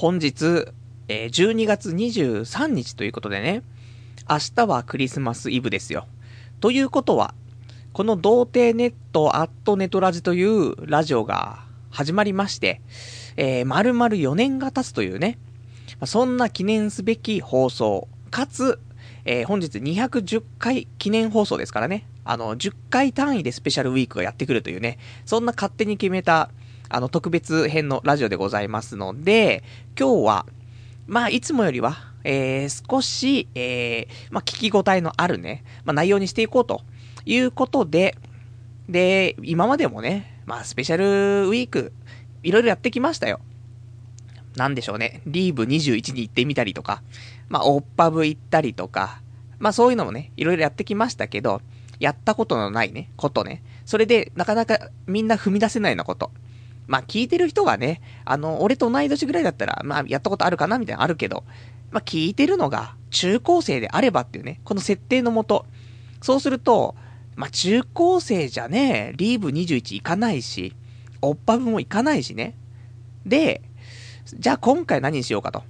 本日、えー、12月23日ということでね、明日はクリスマスイブですよ。ということは、この童貞ネットアットネトラジというラジオが始まりまして、えー、丸々4年が経つというね、そんな記念すべき放送、かつ、えー、本日210回記念放送ですからね、あの、10回単位でスペシャルウィークがやってくるというね、そんな勝手に決めた、あの、特別編のラジオでございますので、今日は、まあ、いつもよりは、えー、少し、えー、まあ、聞き応えのあるね、まあ、内容にしていこうということで、で、今までもね、まあ、スペシャルウィーク、いろいろやってきましたよ。なんでしょうね。リーブ21に行ってみたりとか、まあ、オッパブ行ったりとか、まあ、そういうのもね、いろいろやってきましたけど、やったことのないね、ことね。それで、なかなかみんな踏み出せないようなこと。まあ聞いてる人がね、あの、俺と同い年ぐらいだったら、まあやったことあるかなみたいなのあるけど、まあ聞いてるのが中高生であればっていうね、この設定のもと。そうすると、まあ中高生じゃね、リーブ21行かないし、おっぱぶも行かないしね。で、じゃあ今回何にしようかと。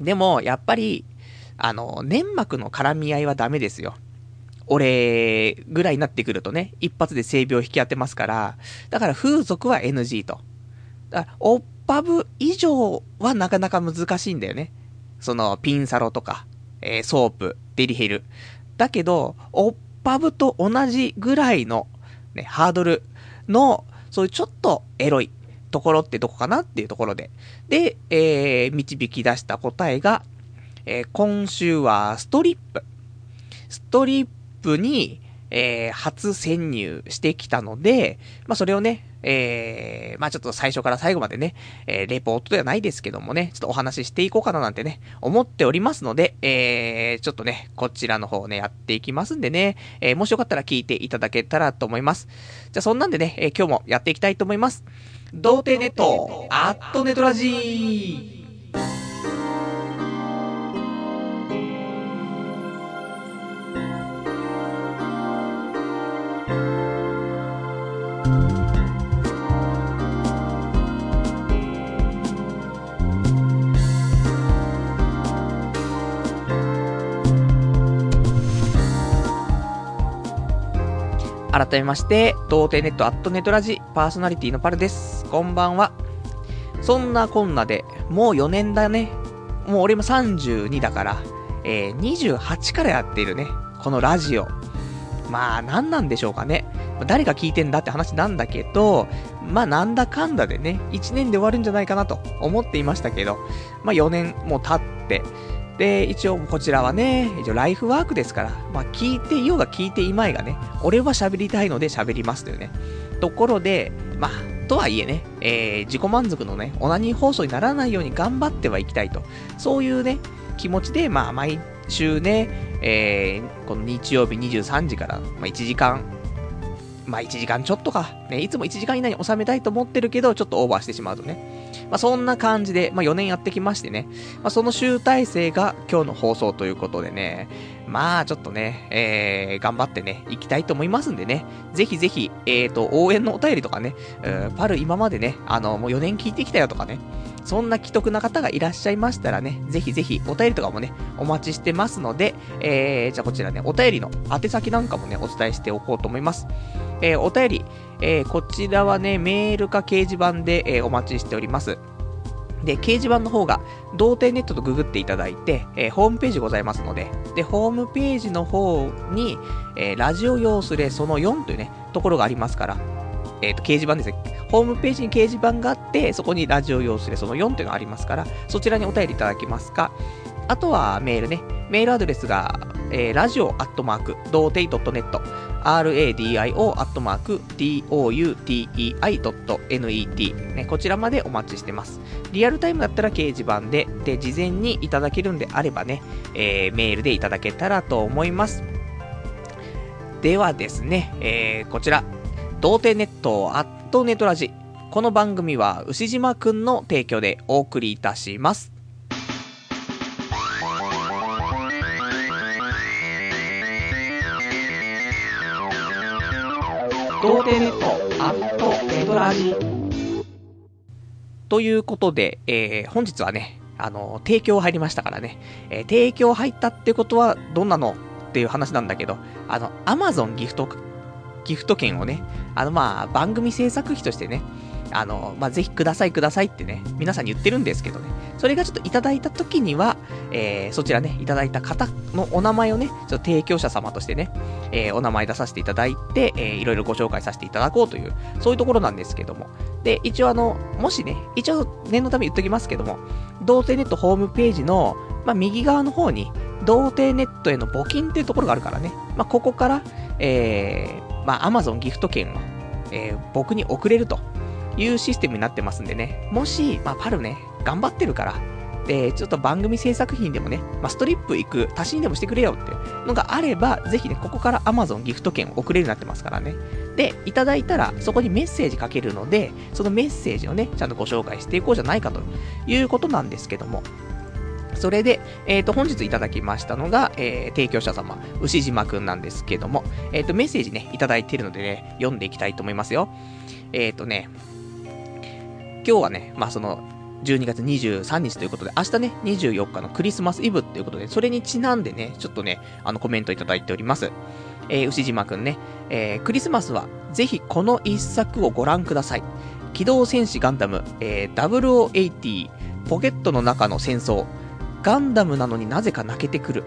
でも、やっぱり、あの、粘膜の絡み合いはダメですよ。俺ぐらいになってくるとね、一発で性病引き当てますから、だから風俗は NG と。だから、オッパブ以上はなかなか難しいんだよね。その、ピンサロとか、えー、ソープ、デリヘル。だけど、オッパブと同じぐらいの、ね、ハードルの、そういうちょっとエロいところってどこかなっていうところで。で、えー、導き出した答えが、えー、今週はストリップ。ストリップに、えー、初潜入してきたので、まあ、それをね、えー、まあ、ちょっと最初から最後までね、えー、レポートではないですけどもね、ちょっとお話ししていこうかななんてね、思っておりますので、えー、ちょっとね、こちらの方ね、やっていきますんでね、えー、もしよかったら聞いていただけたらと思います。じゃあ、そんなんでね、えー、今日もやっていきたいと思います。童貞ネット、アットネトラジー改めまして、童貞ネットアットネットラジパーソナリティのパルです。こんばんは。そんなこんなで、もう4年だね。もう俺も32だから、えー、28からやっているね。このラジオ。まあ、何なんでしょうかね。誰が聞いてんだって話なんだけど、まあなんだかんだでね、1年で終わるんじゃないかなと思っていましたけど、まあ4年も経って、で、一応こちらはね、一応ライフワークですから、まあ聞いていようが聞いていまいがね、俺は喋りたいので喋りますというね、ところで、まあ、とはいえね、えー、自己満足のね、オナニー放送にならないように頑張ってはいきたいと。そういうね、気持ちで、まあ、毎週ね、えー、この日曜日23時から、まあ、1時間、まあ、1時間ちょっとか、ね、いつも1時間以内に収めたいと思ってるけど、ちょっとオーバーしてしまうとね、まあ、そんな感じで、まあ、4年やってきましてね、まあ、その集大成が今日の放送ということでね、まあ、ちょっとね、えー、頑張ってね、行きたいと思いますんでね、ぜひぜひ、えっ、ー、と、応援のお便りとかね、うパル今までね、あの、もう4年聞いてきたよとかね、そんな既得な方がいらっしゃいましたらね、ぜひぜひお便りとかもね、お待ちしてますので、えー、じゃあこちらね、お便りの宛先なんかもね、お伝えしておこうと思います。えー、お便り、えー、こちらはね、メールか掲示板で、えー、お待ちしております。で、掲示板の方が、童貞ネットとググっていただいて、えー、ホームページございますので、で、ホームページの方に、えー、ラジオ用スレその4というね、ところがありますから、えっ、ー、と、掲示板ですね。ホームページに掲示板があって、そこにラジオ用スレその4というのがありますから、そちらにお便りいただけますか。あとはメールね。メールアドレスが、えー、ラジオアットマーク、童貞 .net、ットマーク、doutei.net、ね、こちらまでお待ちしてます。リアルタイムだったら掲示板で、で、事前にいただけるんであればね、えー、メールでいただけたらと思います。ではですね、えー、こちら、童貞ネットアットネトラジ。この番組は牛島くんの提供でお送りいたします。童貞ネットアットネトラジ。ということで、えー、本日はね、あの、提供入りましたからね、えー、提供入ったってことはどんなのっていう話なんだけど、あの、アマゾンギフト、ギフト券をね、あの、まあ、番組制作費としてね、あの、まあ、ぜひくださいくださいってね、皆さんに言ってるんですけどね、それがちょっといただいた時には、えー、そちらね、いただいた方のお名前をね、ちょっと提供者様としてね、えー、お名前出させていただいて、えー、いろいろご紹介させていただこうという、そういうところなんですけども。で、一応あの、もしね、一応念のため言っときますけども、童貞ネットホームページの、まあ、右側の方に、童貞ネットへの募金っていうところがあるからね、まあ、ここから、えー、まあ、Amazon ギフト券を、えー、僕に送れると。いうシステムになってますんでね、もし、まあ、パルね、頑張ってるから、で、ちょっと番組制作費にでもね、まあ、ストリップ行く、足しにでもしてくれよっていうのがあれば、ぜひね、ここから Amazon ギフト券を送れるようになってますからね。で、いただいたら、そこにメッセージ書けるので、そのメッセージをね、ちゃんとご紹介していこうじゃないかということなんですけども。それで、えっ、ー、と、本日いただきましたのが、えー、提供者様、牛島くんなんですけども、えっ、ー、と、メッセージね、いただいているのでね、読んでいきたいと思いますよ。えっ、とね、今日はね、まあ、その、12月23日ということで、明日ね、24日のクリスマスイブっていうことで、それにちなんでね、ちょっとね、あのコメントいただいております。えー、牛島くんね、えー、クリスマスはぜひこの一作をご覧ください。機動戦士ガンダム、えー、0080、ポケットの中の戦争。ガンダムなのになぜか泣けてくる。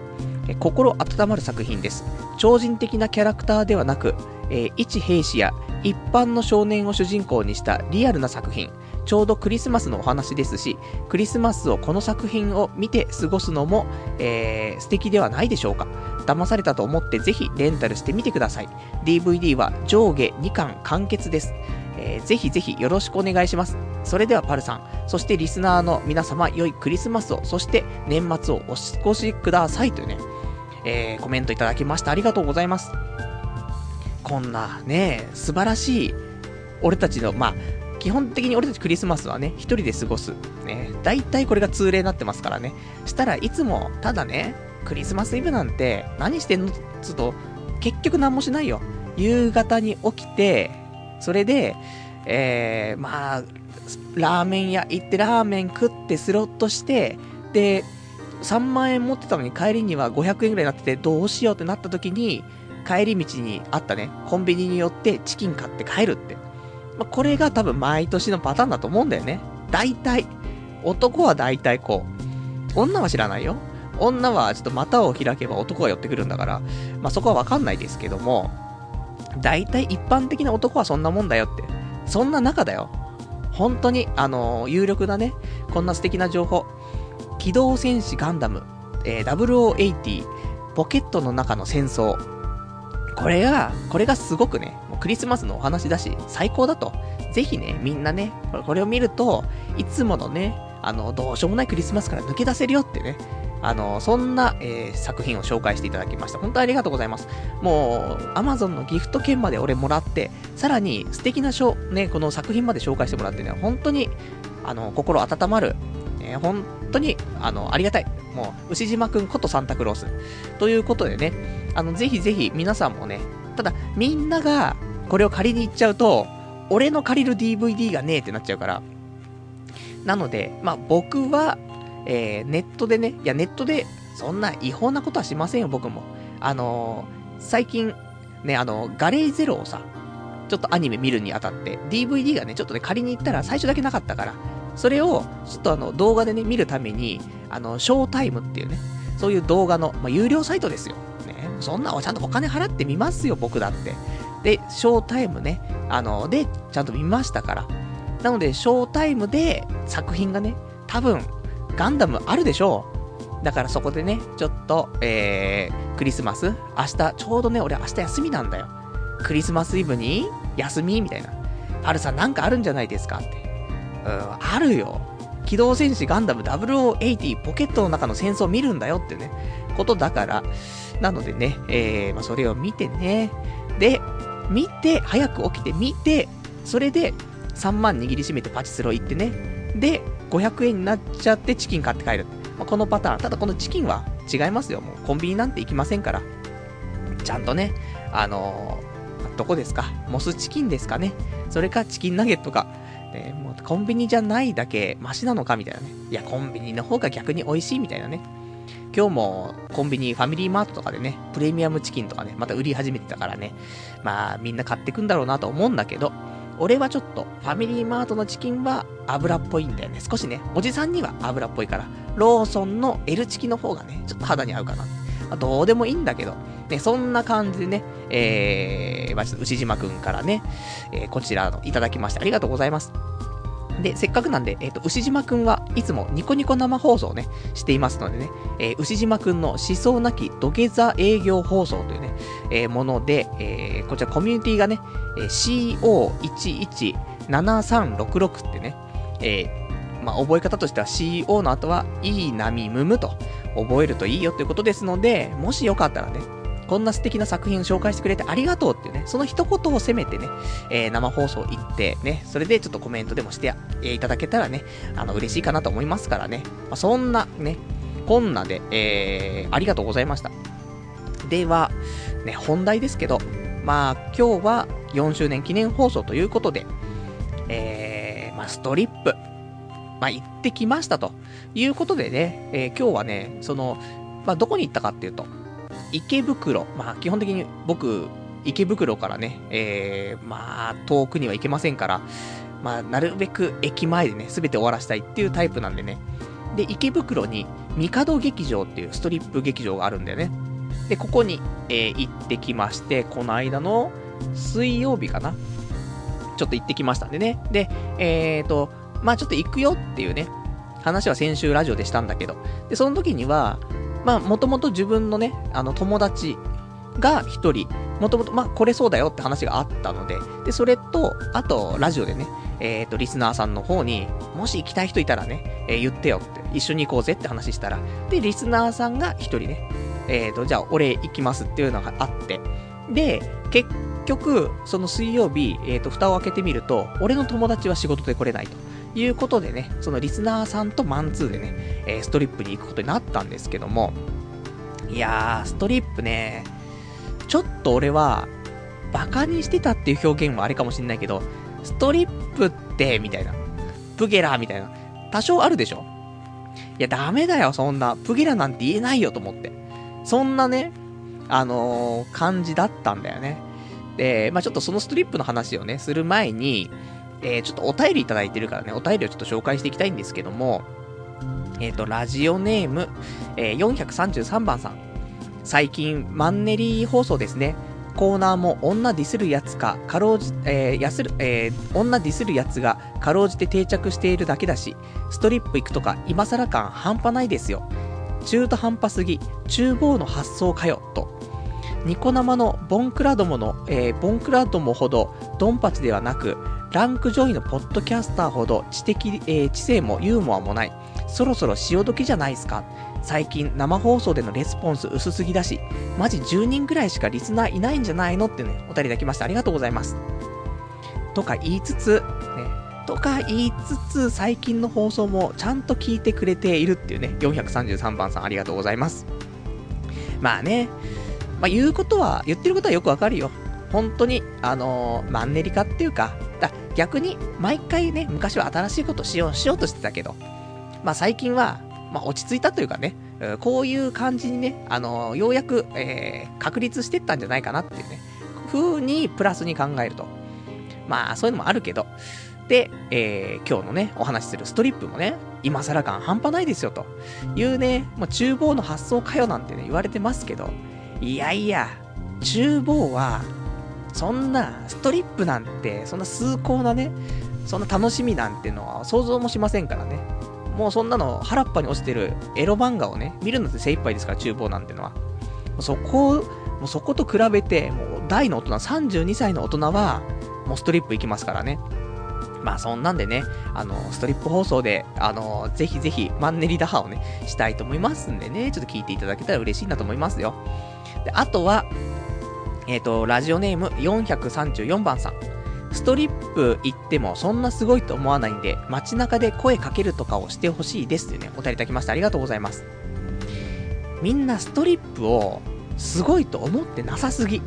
え心温まる作品です。超人的なキャラクターではなく、えー、一兵士や一般の少年を主人公にしたリアルな作品。ちょうどクリスマスのお話ですし、クリスマスをこの作品を見て過ごすのも、えー、素敵ではないでしょうか。騙されたと思ってぜひレンタルしてみてください。DVD は上下2巻完結です。えー、ぜひぜひよろしくお願いします。それではパルさん、そしてリスナーの皆様、良いクリスマスを、そして年末をお過ごしくださいというね、えー、コメントいただきました。ありがとうございます。こんなね、素晴らしい、俺たちの、まあ、基本的に俺たちクリスマスはね、一人で過ごす。ね。大体これが通例になってますからね。したらいつも、ただね、クリスマスイブなんて何してんの？つうと、結局何もしないよ。夕方に起きて、それで、えー、まあ、ラーメン屋行ってラーメン食ってスロットして、で、3万円持ってたのに帰りには500円ぐらいになっててどうしようってなった時に、帰り道にあったね、コンビニに寄ってチキン買って帰るって。まあ、これが多分毎年のパターンだと思うんだよね。大体。男は大体こう。女は知らないよ。女はちょっと股を開けば男が寄ってくるんだから、まあ、そこはわかんないですけども、大体一般的な男はそんなもんだよって。そんな中だよ。本当に、あのー、有力なね、こんな素敵な情報。機動戦士ガンダム、えー、0080、ポケットの中の戦争。これが、これがすごくね、クリスマスのお話だし、最高だと。ぜひね、みんなね、これを見ると、いつものね、あの、どうしようもないクリスマスから抜け出せるよってね、あの、そんな、えー、作品を紹介していただきました。本当ありがとうございます。もう、アマゾンのギフト券まで俺もらって、さらに素敵なショー、ね、この作品まで紹介してもらってね、本当に、あの、心温まる、えー、本当に、あの、ありがたい。もう、牛島くんことサンタクロース。ということでね、あの、ぜひぜひ皆さんもね、ただ、みんなが、これを借りに行っちゃうと、俺の借りる DVD がねえってなっちゃうから。なので、まあ僕は、えー、ネットでね、いやネットでそんな違法なことはしませんよ、僕も。あのー、最近、ね、あの、ガレーゼロをさ、ちょっとアニメ見るにあたって、DVD がね、ちょっとね、借りに行ったら最初だけなかったから、それを、ちょっとあの、動画でね、見るために、あの、ショータイムっていうね、そういう動画の、まあ、有料サイトですよ。ね、そんなのちゃんとお金払ってみますよ、僕だって。で、ショータイムね、あの、で、ちゃんと見ましたから。なので、ショータイムで作品がね、多分、ガンダムあるでしょう。だからそこでね、ちょっと、えー、クリスマス明日、ちょうどね、俺明日休みなんだよ。クリスマスイブに休みみたいな。ハルさんなんかあるんじゃないですかって。うん、あるよ。機動戦士ガンダム0080ポケットの中の戦争見るんだよってね、ことだから。なのでね、えー、まあ、それを見てね。で、見て、早く起きて見て、それで3万握りしめてパチスロ行ってね。で、500円になっちゃってチキン買って帰る。まあ、このパターン。ただこのチキンは違いますよ。もうコンビニなんて行きませんから。ちゃんとね、あのー、どこですか？モスチキンですかね？それかチキンナゲットか、ね、もうコンビニじゃないだけマシなのか？みたいなね。いや、コンビニの方が逆に美味しいみたいなね。今日もコンビニ、ファミリーマートとかでね、プレミアムチキンとかね、また売り始めてたからね、まあみんな買ってくんだろうなと思うんだけど、俺はちょっと、ファミリーマートのチキンは油っぽいんだよね。少しね、おじさんには油っぽいから、ローソンの L チキの方がね、ちょっと肌に合うかな。まあ、どうでもいいんだけど、ね、そんな感じでね、えー、まあ、ちょっと牛島くんからね、えー、こちらのいただきましてありがとうございます。で、せっかくなんで、えっ、ー、と、牛島くんはいつもニコニコ生放送ね、していますのでね、えー、牛島くんの思想なき土下座営業放送というね、えー、もので、えー、こちらコミュニティがね、えー、CO117366 ってね、えー、まあ、覚え方としては CO の後は、いい波むむと覚えるといいよということですので、もしよかったらね、こんな素敵な作品を紹介してくれてありがとうっていうね、その一言を責めてね、えー、生放送行ってね、それでちょっとコメントでもして、え、いただけたらね、あの、嬉しいかなと思いますからね。まあ、そんなね、こんなで、えー、ありがとうございました。では、ね、本題ですけど、まあ、今日は4周年記念放送ということで、えー、まあ、ストリップ、まあ、行ってきましたということでね、えー、今日はね、その、まあ、どこに行ったかっていうと、池袋、まあ基本的に僕、池袋からね、えー、まあ遠くには行けませんから、まあなるべく駅前でね、すべて終わらせたいっていうタイプなんでね。で、池袋に、帝劇場っていうストリップ劇場があるんだよね。で、ここに、えー、行ってきまして、この間の水曜日かなちょっと行ってきましたんでね。で、えーと、まあちょっと行くよっていうね、話は先週ラジオでしたんだけど、で、その時には、まあ、もともと自分のね、あの、友達が一人、もともと、まあ、これそうだよって話があったので、で、それと、あと、ラジオでね、えっ、ー、と、リスナーさんの方に、もし行きたい人いたらね、えー、言ってよって、一緒に行こうぜって話したら、で、リスナーさんが一人ね、えっ、ー、と、じゃあ、俺行きますっていうのがあって、で、結局、その水曜日、えっ、と、蓋を開けてみると、俺の友達は仕事で来れないと。いうことでね、そのリスナーさんとマンツーでね、えー、ストリップに行くことになったんですけども、いやー、ストリップね、ちょっと俺は、バカにしてたっていう表現はあれかもしんないけど、ストリップって、みたいな。プゲラーみたいな。多少あるでしょ？いや、ダメだよ、そんな。プゲラなんて言えないよと思って。そんなね、あのー、感じだったんだよね。で、まあちょっとそのストリップの話をね、する前に、えー、ちょっとお便りいただいてるからね、お便りをちょっと紹介していきたいんですけども、えっ、ー、と、ラジオネーム、えー、433番さん。最近、マンネリ放送ですね。コーナーも女ディスるやつか、かろうじ、えー、やする、えー、女ディスるやつがかろうじて定着しているだけだし、ストリップ行くとか今更感半端ないですよ。中途半端すぎ、厨房の発想かよ、と。ニコ生のボンクラどもの、えー、ボンクラどもほどドンパチではなく、ランク上位のポッドキャスターほど知的、えー、知性もユーモアもない。そろそろ潮時じゃないですか。最近生放送でのレスポンス薄すぎだし、マジ10人ぐらいしかリスナーいないんじゃないのってね、お便りいただきましてありがとうございます。とか言いつつ、ね、とか言いつつ、最近の放送もちゃんと聞いてくれているっていうね、433番さんありがとうございます。まあね、まあ言うことは、言ってることはよくわかるよ。本当に、あのー、マンネリ化っていうか、だ逆に、毎回ね、昔は新しいことしよう、しようとしてたけど、まあ最近は、まあ落ち着いたというかね、こういう感じにね、あのー、ようやく、えー、確立してったんじゃないかなっていうね、風にプラスに考えると。まあそういうのもあるけど、で、えー、今日のね、お話しするストリップもね、今更感半端ないですよというね、もう厨房の発想かよなんてね、言われてますけど、いやいや、厨房はそんな、ストリップなんて、そんな崇高なね、そんな楽しみなんてのは想像もしませんからね。もうそんなの腹っぱに落ちてるエロ漫画をね、見るのって精一杯ですから、厨房なんてのは。そこ、もうそこと比べて、もう大の大人、32歳の大人は、もうストリップ行きますからね。まあそんなんでね、あの、ストリップ放送で、あの、ぜひぜひマンネリ打破をね、したいと思いますんでね、ちょっと聞いていただけたら嬉しいなと思いますよ。で、あとは、えっ、ー、と、ラジオネーム434番さん。ストリップ行ってもそんなすごいと思わないんで、街中で声かけるとかをしてほしいですってね、お便りいただきましてありがとうございます。みんなストリップをすごいと思ってなさすぎ。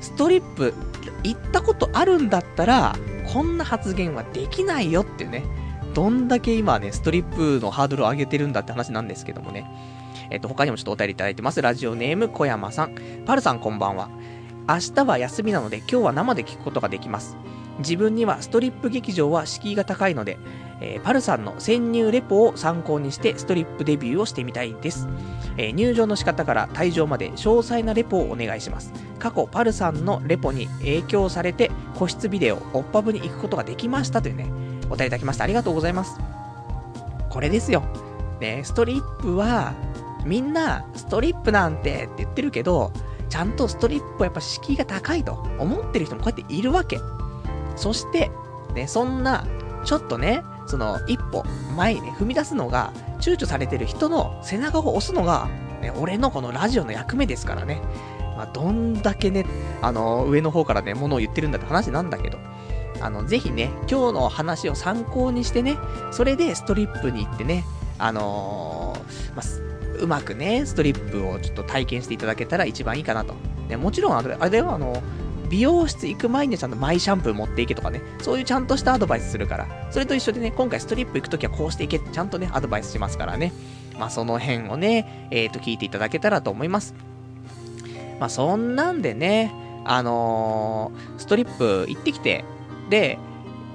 ストリップ行ったことあるんだったら、こんな発言はできないよってね、どんだけ今ね、ストリップのハードルを上げてるんだって話なんですけどもね。えっ、と、他にもちょっとお便りいただいてます。ラジオネーム小山さん。パルさんこんばんは。明日は休みなので今日は生で聞くことができます。自分にはストリップ劇場は敷居が高いので、えー、パルさんの潜入レポを参考にしてストリップデビューをしてみたいです。えー、入場の仕方から退場まで詳細なレポをお願いします。過去パルさんのレポに影響されて個室ビデオ、オッパブに行くことができましたというね、お便りいただきましたありがとうございます。これですよ。ね、ストリップは、みんなストリップなんてって言ってるけど、ちゃんとストリップはやっぱ敷居が高いと思ってる人もこうやっているわけ。そして、ね、そんな、ちょっとね、その一歩前にね、踏み出すのが躊躇されてる人の背中を押すのが、ね、俺のこのラジオの役目ですからね。まあ、どんだけね、あの、上の方からね、ものを言ってるんだって話なんだけど、あの、ぜひね、今日の話を参考にしてね、それでストリップに行ってね、あのー、まあ、うまくね、ストリップをちょっと体験していただけたら一番いいかなと。ね、もちろん、あれ、あれはあの、美容室行く前にちゃんとマイシャンプー持っていけとかね、そういうちゃんとしたアドバイスするから、それと一緒でね、今回ストリップ行くときはこうしていけってちゃんとね、アドバイスしますからね。まあその辺をね、えっ、ー、と聞いていただけたらと思います。まあそんなんでね、あのー、ストリップ行ってきて、で、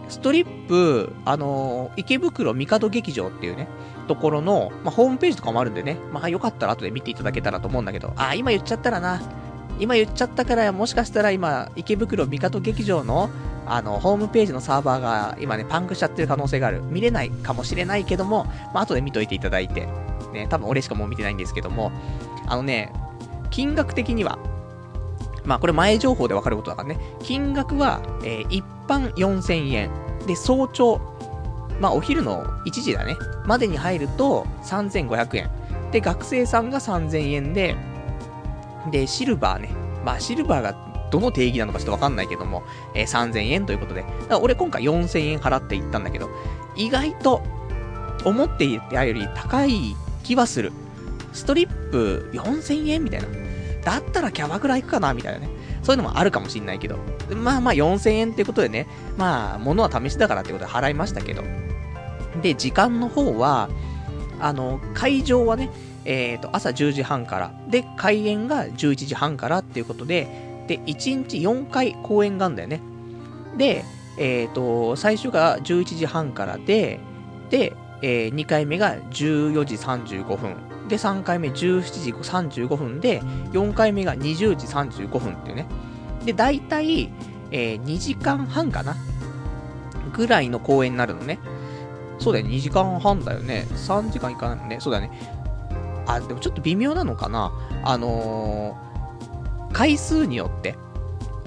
ストリップ、あのー、池袋帝劇場っていうね、ところの、まあ、ホームページとかもあるんでね、まあ、よかったら後で見ていただけたらと思うんだけど、あ、今言っちゃったらな、今言っちゃったから、もしかしたら今、池袋美香劇場の、あの、ホームページのサーバーが今ね、パンクしちゃってる可能性がある。見れないかもしれないけども、まあ、後で見といていただいて、ね、多分俺しかもう見てないんですけども、あのね、金額的には、まあこれ前情報でわかることだからね、金額は、えー、一般4000円、で、早朝、まあお昼の1時だね、までに入ると3500円、で、学生さんが3000円で、で、シルバーね。まあ、シルバーがどの定義なのかちょっとわかんないけども、えー、3000円ということで。だから俺今回4000円払って行ったんだけど、意外と、思っていたより高い気はする。ストリップ4000円みたいな。だったらキャバクラ行くかなみたいなね。そういうのもあるかもしんないけど。まあまあ4000円っていうことでね、まあ、物は試しだからってことで払いましたけど。で、時間の方は、あの、会場はね、えっ、ー、と、朝10時半から、で、開演が11時半からっていうことで、で、1日4回公演があるんだよね。で、えっ、ー、と、最初が11時半からで、で、えー、2回目が14時35分。で、3回目17時35分で、4回目が20時35分っていうね。で、大体、えー、2時間半かなぐらいの公演になるのね。そうだよね、2時間半だよね。3時間いかないもんね。そうだよね。あ、でもちょっと微妙なのかな。あのー、回数によって、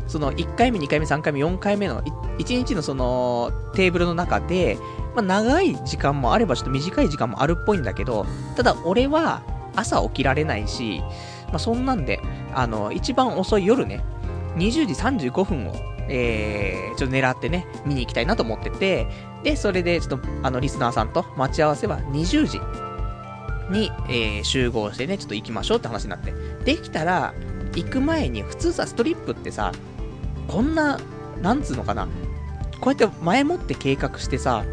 その1回目、2回目、3回目、4回目の1日のそのテーブルの中で、まあ、長い時間もあればちょっと短い時間もあるっぽいんだけど、ただ俺は朝起きられないし、まあ、そんなんで、あの、一番遅い夜ね、20時35分を、えー、ちょっと狙ってね、見に行きたいなと思ってて、で、それでちょっと、あの、リスナーさんと待ち合わせは20時に、えー、集合してね、ちょっと行きましょうって話になって。できたら、行く前に、普通さ、ストリップってさ、こんな、なんつうのかな、こうやって前もって計画してさ、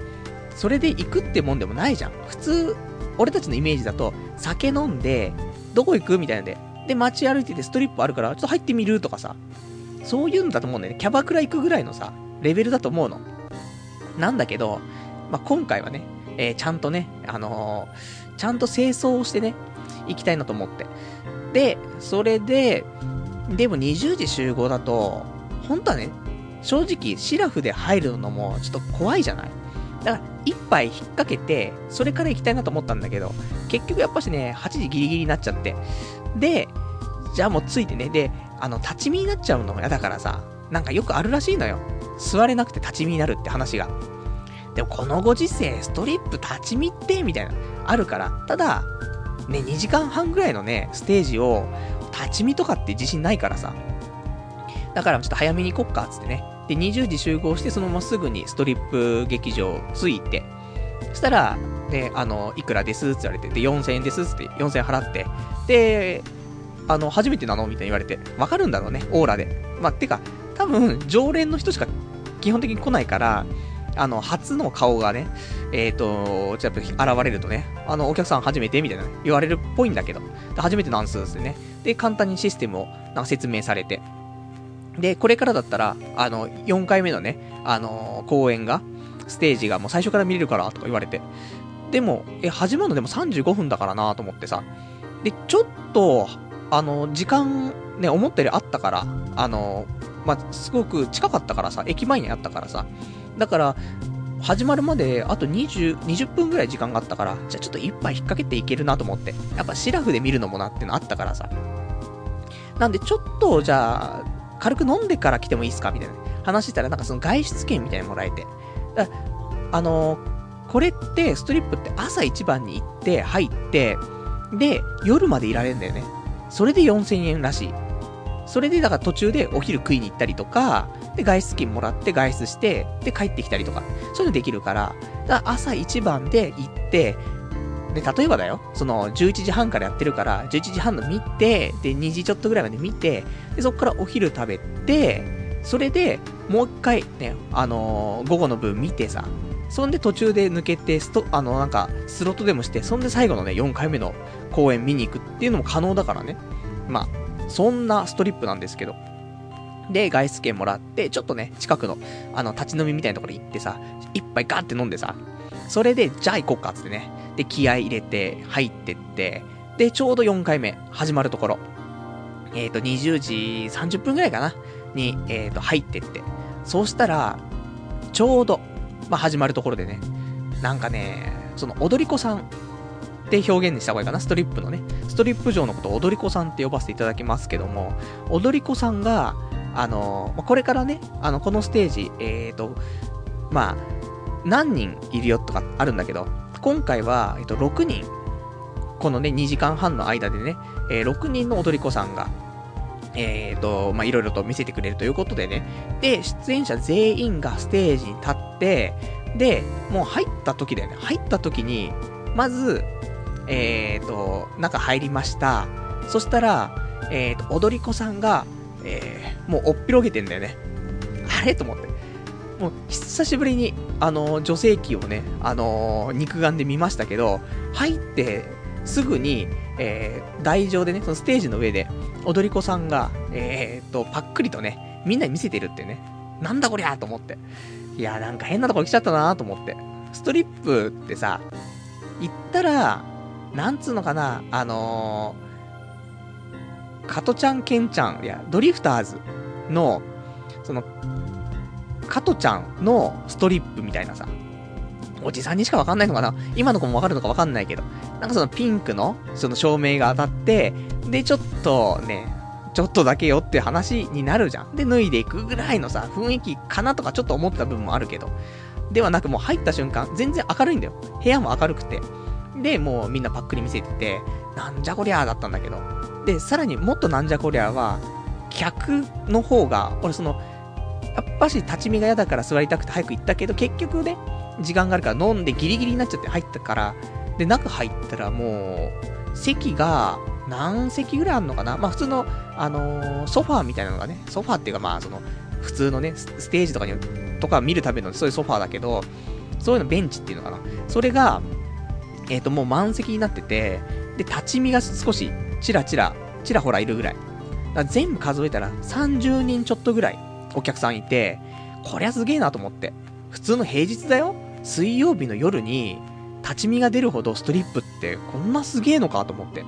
それで行くってもんでもないじゃん。普通、俺たちのイメージだと、酒飲んで、どこ行くみたいなんで、で、街歩いててストリップあるから、ちょっと入ってみるとかさ、そういうんだと思うんだよね。キャバクラ行くぐらいのさ、レベルだと思うの。なんだけど、まあ、今回はね、えー、ちゃんとね、あのーちゃんと清掃をしてね、行きたいなと思って。で、それで、でも20時集合だと、本当はね、正直、シラフで入るのもちょっと怖いじゃない？だから、一杯引っ掛けて、それから行きたいなと思ったんだけど、結局やっぱしね、8時ギリギリになっちゃって。で、じゃあもうついてね、で、あの、立ち見になっちゃうのも嫌だからさ、なんかよくあるらしいのよ。座れなくて立ち見になるって話が。でもこのご時世、ストリップ立ち見って、みたいな。あるから。ただ、ね、2時間半ぐらいのね、ステージを、立ち見とかって自信ないからさ。だからちょっと早めに行こっか、つってね。で、20時集合して、そのまますぐにストリップ劇場着いて、そしたら、で、あの、いくらですって言われて、で、4000円ですって、4000円払って、で、あの、初めてなのみたいに言われて、わかるんだろうね、オーラで。まあ、てか、多分、常連の人しか基本的に来ないから、あの、初の顔がね、えっ、ー、と、ちょっと現れるとね、あの、お客さん初めてみたいな言われるっぽいんだけど、初めてなんすですね。で、簡単にシステムをなんか説明されて、で、これからだったら、あの、4回目のね、あのー、公演が、ステージがもう最初から見れるからとか言われて。でも、え、始まるのでも35分だからなと思ってさ。で、ちょっと、あの、時間、ね、思ったよりあったから、あの、まあ、すごく近かったからさ、駅前にあったからさ。だから、始まるまであと20、20分ぐらい時間があったから、じゃあちょっと一杯引っ掛けていけるなと思って。やっぱシラフで見るのもなってのあったからさ。なんでちょっと、じゃあ、軽く飲んでから来てもいいっすかみたいな話したら、なんかその外出券みたいなもらえて。だあのー、これって、ストリップって朝一番に行って、入って、で、夜までいられるんだよね。それで4000円らしい。それで、だから途中でお昼食いに行ったりとか、で、外出金もらって外出して、で、帰ってきたりとか、そういうのできるから、だから朝一番で行って、で、例えばだよ、その、11時半からやってるから、11時半の見て、で、2時ちょっとぐらいまで見て、で、そっからお昼食べて、それで、もう一回ね、あのー、午後の分見てさ、そんで途中で抜けて、スト、あの、なんか、スロットでもして、そんで最後のね、4回目の公演見に行くっていうのも可能だからね。まあ、そんなストリップなんですけど。で、外出券もらって、ちょっとね、近くの、あの、立ち飲みみたいなところ行ってさ、一杯ガーって飲んでさ、それで、じゃあ行こっかっつってね。で、気合入れて、入ってって、で、ちょうど4回目、始まるところ。えっ、ー、と、20時30分ぐらいかな？に、えっ、ー、と、入ってって。そうしたら、ちょうど、まあ、始まるところでね、なんかね、その、踊り子さんって表現にした方がいいかな、ストリップのね。ストリップ上のことを踊り子さんって呼ばせていただきますけども、踊り子さんが、あの、これからね、あの、このステージ、えっ、ー、と、まあ、何人いるよとかあるんだけど、今回は、えっと、6人、このね、2時間半の間でね、えー、6人の踊り子さんが、えっ、ー、と、まあ、いろいろと見せてくれるということでね、で、出演者全員がステージに立って、で、もう入った時だよね、入った時に、まず、えっ、ー、と、中入りました。そしたら、えっ、と、踊り子さんが、えー、もうおっぴろげてんだよね。あれ？と思って。もう、久しぶりに、あの、女性器をね、あの肉眼で見ましたけど、入ってすぐに、えー、台上でね、そのステージの上で、踊り子さんが、えー、っと、パックリとね、みんなに見せてるってね、なんだこりゃと思って。いや、なんか変なとこ来ちゃったなと思って。ストリップってさ、行ったら、なんつうのかな、あのー、加トちゃん、ケンちゃん、いや、ドリフターズの、その、加トちゃんのストリップみたいなさ、おじさんにしかわかんないのかな？今の子もわかるのかわかんないけど、なんかそのピンクの、その照明が当たって、で、ちょっとね、ちょっとだけよって話になるじゃん。で、脱いでいくぐらいのさ、雰囲気かなとかちょっと思った部分もあるけど、ではなくもう入った瞬間、全然明るいんだよ。部屋も明るくて。で、もうみんなパックリ見せてて、なんじゃこりゃーだったんだけど。で、さらにもっとなんじゃこりゃーは、客の方が、俺その、やっぱし立ち見が嫌だから座りたくて早く行ったけど、結局ね、時間があるから飲んでギリギリになっちゃって入ったから、で、中入ったらもう、席が何席ぐらいあるのかな？まあ普通の、あのー、ソファーみたいなのがね、ソファーっていうかまあその、普通のね、ステージとかに、とか見るためのそういうソファーだけど、そういうのベンチっていうのかな？それが、えっ、ー、ともう満席になってて、で、立ち見が少し、ちらちら、ちらほらいるぐらい。ら全部数えたら30人ちょっとぐらいお客さんいて、こりゃすげえなと思って。普通の平日だよ水曜日の夜に、立ち見が出るほどストリップってこんなすげえのかと思って。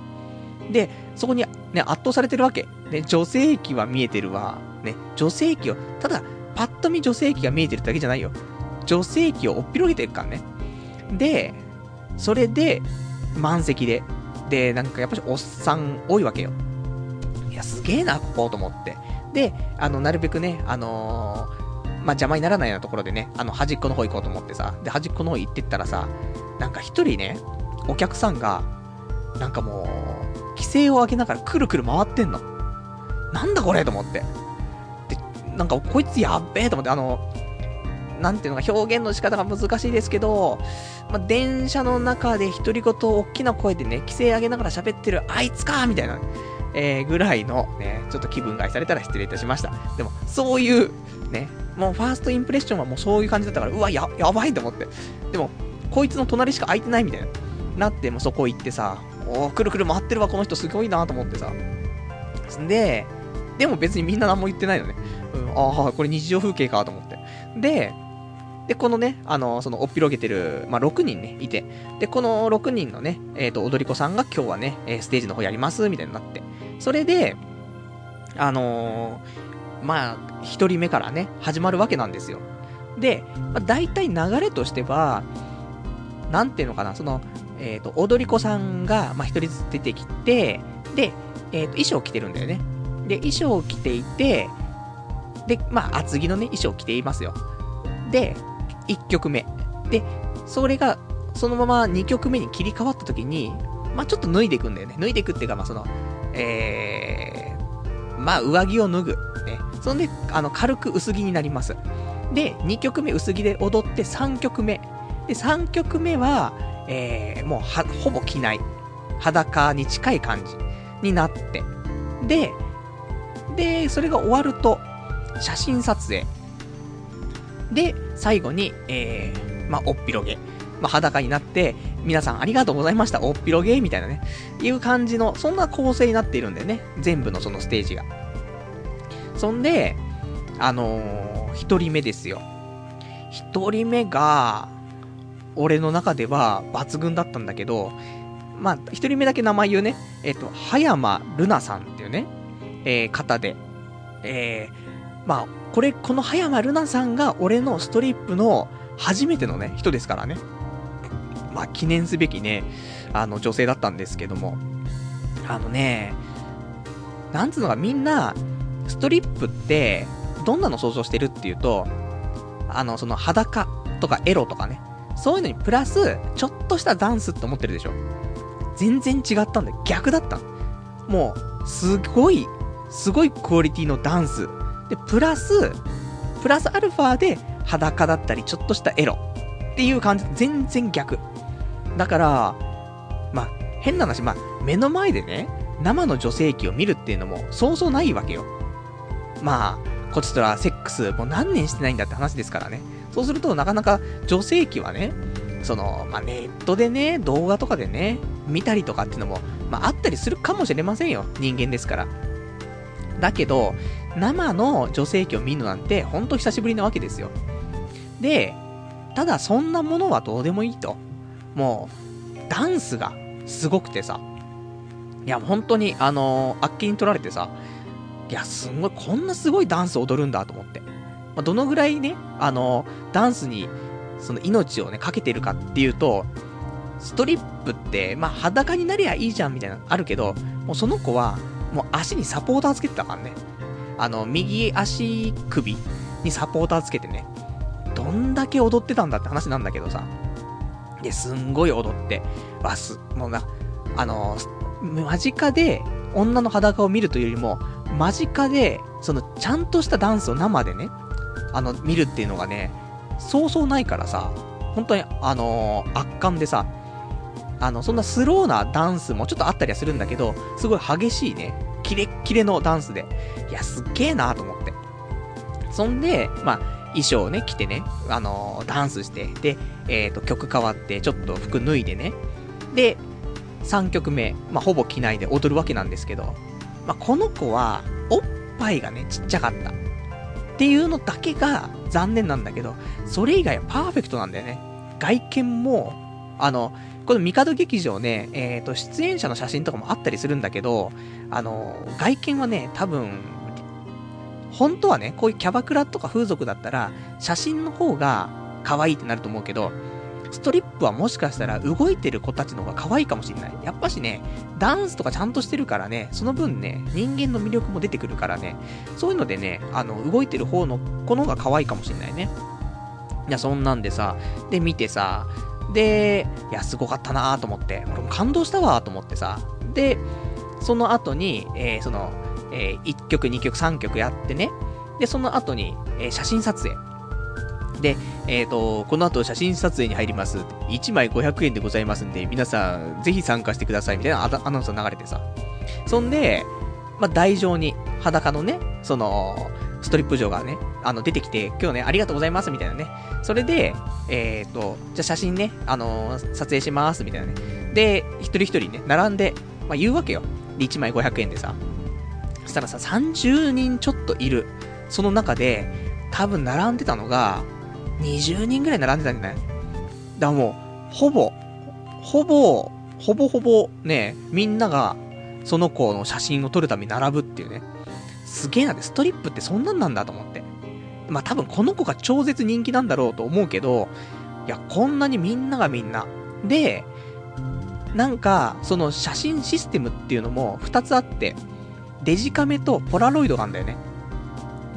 で、そこにね、圧倒されてるわけ。ね、女性器は見えてるわ。ね、女性器を、ただ、パッと見女性器が見えてるだけじゃないよ。女性器をおっぴろげてるからね。で、それで、満席で。で、なんかやっぱりおっさん多いわけよ。いや、すげえな、ここと思って。で、あの、なるべくね、あのー、まあ、邪魔にならないようなところでね、あの、端っこの方行こうと思ってさ、で、端っこの方行ってったらさ、なんか一人ね、お客さんが、なんかもう、規制を上げながらくるくる回ってんの。なんだこれと思って。で、なんかこいつやっべえと思って、あの、なんていうのか表現の仕方が難しいですけど、まあ、電車の中で独り言を大きな声でね、規制上げながら喋ってるあいつかみたいな。えー、ぐらいのね、ちょっと気分害されたら失礼いたしました。でも、そういう、ね、もうファーストインプレッションはもうそういう感じだったから、うわ、や、やばいと思って。でも、こいつの隣しか空いてないみたいな。なって、もうそこ行ってさ、おー、くるくる回ってるわ、この人すごいなと思ってさ。で、でも別にみんな何も言ってないのね。うん、ああ、これ日常風景かと思って。で、で、このね、あの、その、おっぴろげてる、まあ、6人ね、いて。で、この6人のね、えっ、ー、と、踊り子さんが今日はね、ステージの方やります、みたいになって。それで、あのー、まあ、1人目からね、始まるわけなんですよ。で、まあ、大体流れとしては、なんていうのかな、その、えっ、ー、と、踊り子さんが、まあ、1人ずつ出てきて、で、えっ、ー、と、衣装着てるんだよね。で、衣装着ていて、で、まあ、厚着のね、衣装着ていますよ。で、1曲目。で、それが、そのまま2曲目に切り替わった時に、まあ、ちょっと脱いでいくんだよね。脱いでいくっていうか、まあ、その、えー、まあ、上着を脱ぐ。ね。そんで、あの、軽く薄着になります。で、2曲目薄着で踊って3曲目。で、3曲目は、えー、もうは、ほぼ着ない。裸に近い感じになって。で、で、それが終わると、写真撮影。で、最後に、えー、まあ、おっぴろげ。まあ、裸になって、皆さんありがとうございました、おっぴろげみたいなね、いう感じの、そんな構成になっているんだよね。全部のそのステージが。そんで、あのー、一人目ですよ。一人目が、俺の中では抜群だったんだけど、まあ、一人目だけ名前言うね。えっ、と、葉山ルナさんっていうね、えー、方で、えー、まあ、これ、この葉山ルナさんが俺のストリップの初めてのね、人ですからね。まあ、記念すべきね、あの、女性だったんですけども。あのね、なんつうのか、みんな、ストリップって、どんなの想像してるっていうと、あの、その裸とかエロとかね、そういうのにプラス、ちょっとしたダンスって思ってるでしょ。全然違ったんだよ。逆だった。もう、すごいすごいクオリティのダンス。で、プラス、プラスアルファで裸だったり、ちょっとしたエロ。っていう感じ、全然逆。だから、まあ、変な話、まあ、目の前でね、生の女性器を見るっていうのも、そうそうないわけよ。まあ、こっちとはセックスもう何年してないんだって話ですからね。そうすると、なかなか女性器はね、その、まあ、ネットでね、動画とかでね、見たりとかっていうのも、まあ、あったりするかもしれませんよ。人間ですから。だけど、生の女性器を見るのなんて、ほんと久しぶりなわけですよ。で、ただそんなものはどうでもいいと。もう、ダンスがすごくてさ。いや、本当に、あのー、あっけに取られてさ、いや、すんごい、こんなすごいダンス踊るんだと思って。まあ、どのぐらいね、あのー、ダンスに、その命をね、かけてるかっていうと、ストリップって、まあ、裸になりゃいいじゃんみたいなのあるけど、もうその子は、もう足にサポーターつけてたからね。あの、右足首にサポーターつけてね、どんだけ踊ってたんだって話なんだけどさ。で、すんごい踊って、わす、もうな、あの、間近で女の裸を見るというよりも、間近で、その、ちゃんとしたダンスを生でね、あの、見るっていうのがね、そうそうないからさ、本当に、あのー、圧巻でさ、あの、そんなスローなダンスもちょっとあったりはするんだけど、すごい激しいね、キレッキレのダンスで、いや、すっげえなーと思って。そんで、まあ、衣装をね、着てね、あのー、ダンスして、で、えっ、ー、と、曲変わって、ちょっと服脱いでね、で、3曲目、まあ、ほぼ着ないで踊るわけなんですけど、まあ、この子は、おっぱいがね、ちっちゃかった。っていうのだけが残念なんだけど、それ以外はパーフェクトなんだよね。外見も、あの、この帝劇場ね、えっ、ー、と、出演者の写真とかもあったりするんだけど、あの、外見はね、多分、本当はね、こういうキャバクラとか風俗だったら、写真の方が可愛いってなると思うけど、ストリップはもしかしたら動いてる子たちの方が可愛いかもしれない。やっぱしね、ダンスとかちゃんとしてるからね、その分ね、人間の魅力も出てくるからね、そういうのでね、あの、動いてる方の子の方が可愛いかもしれないね。いや、そんなんでさ、で、見てさ、で、いや、すごかったなと思って、俺も感動したわと思ってさ、で、その後に、えー、その、えー、1曲、2曲、3曲やってね、で、その後に、えー、写真撮影。で、えっ、ー、と、この後写真撮影に入ります。1枚500円でございますんで、皆さん、ぜひ参加してください、みたいなアナウンスが流れてさ。そんで、まあ、台上に、裸のね、その、ストリップ場がね、あの、出てきて、今日ね、ありがとうございます、みたいなね。それで、えっ、ー、と、じゃあ写真ね、あのー、撮影します、みたいなね。で、一人一人ね、並んで、まあ、言うわけよ。で、1枚500円でさ。そしたらさ、30人ちょっといる。その中で、多分並んでたのが、20人ぐらい並んでたんじゃない？だからもう、ほぼ、ほぼ、ほぼほぼね、みんなが、その子の写真を撮るために並ぶっていうね。すげえなって、ストリップってそんなんなんだと思って。まあ多分この子が超絶人気なんだろうと思うけど、いや、こんなにみんながみんな。で、なんか、その写真システムっていうのも2つあって、デジカメとポラロイドがあんだよね。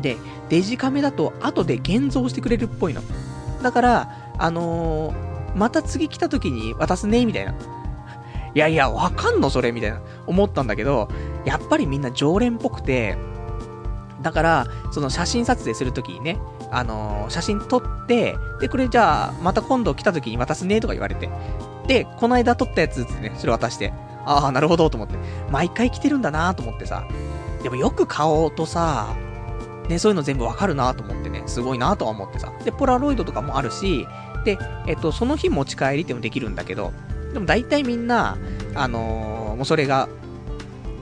で、デジカメだと後で現像してくれるっぽいの。だから、あのー、また次来た時に渡すね、みたいな。いやいや、わかんのそれみたいな。思ったんだけど、やっぱりみんな常連っぽくて、だから、その写真撮影するときにね、あのー、写真撮って、で、これじゃあ、また今度来たときに渡すねとか言われて。で、この間撮ったやつってね、それ渡して。ああ、なるほどと思って。毎回来てるんだなと思ってさ。でもよく顔とさ、ね、そういうの全部わかるなと思ってね、すごいなとは思ってさ。で、ポラロイドとかもあるし、で、えっと、その日持ち帰りってもできるんだけど、でも大体みんな、あのー、もうそれが、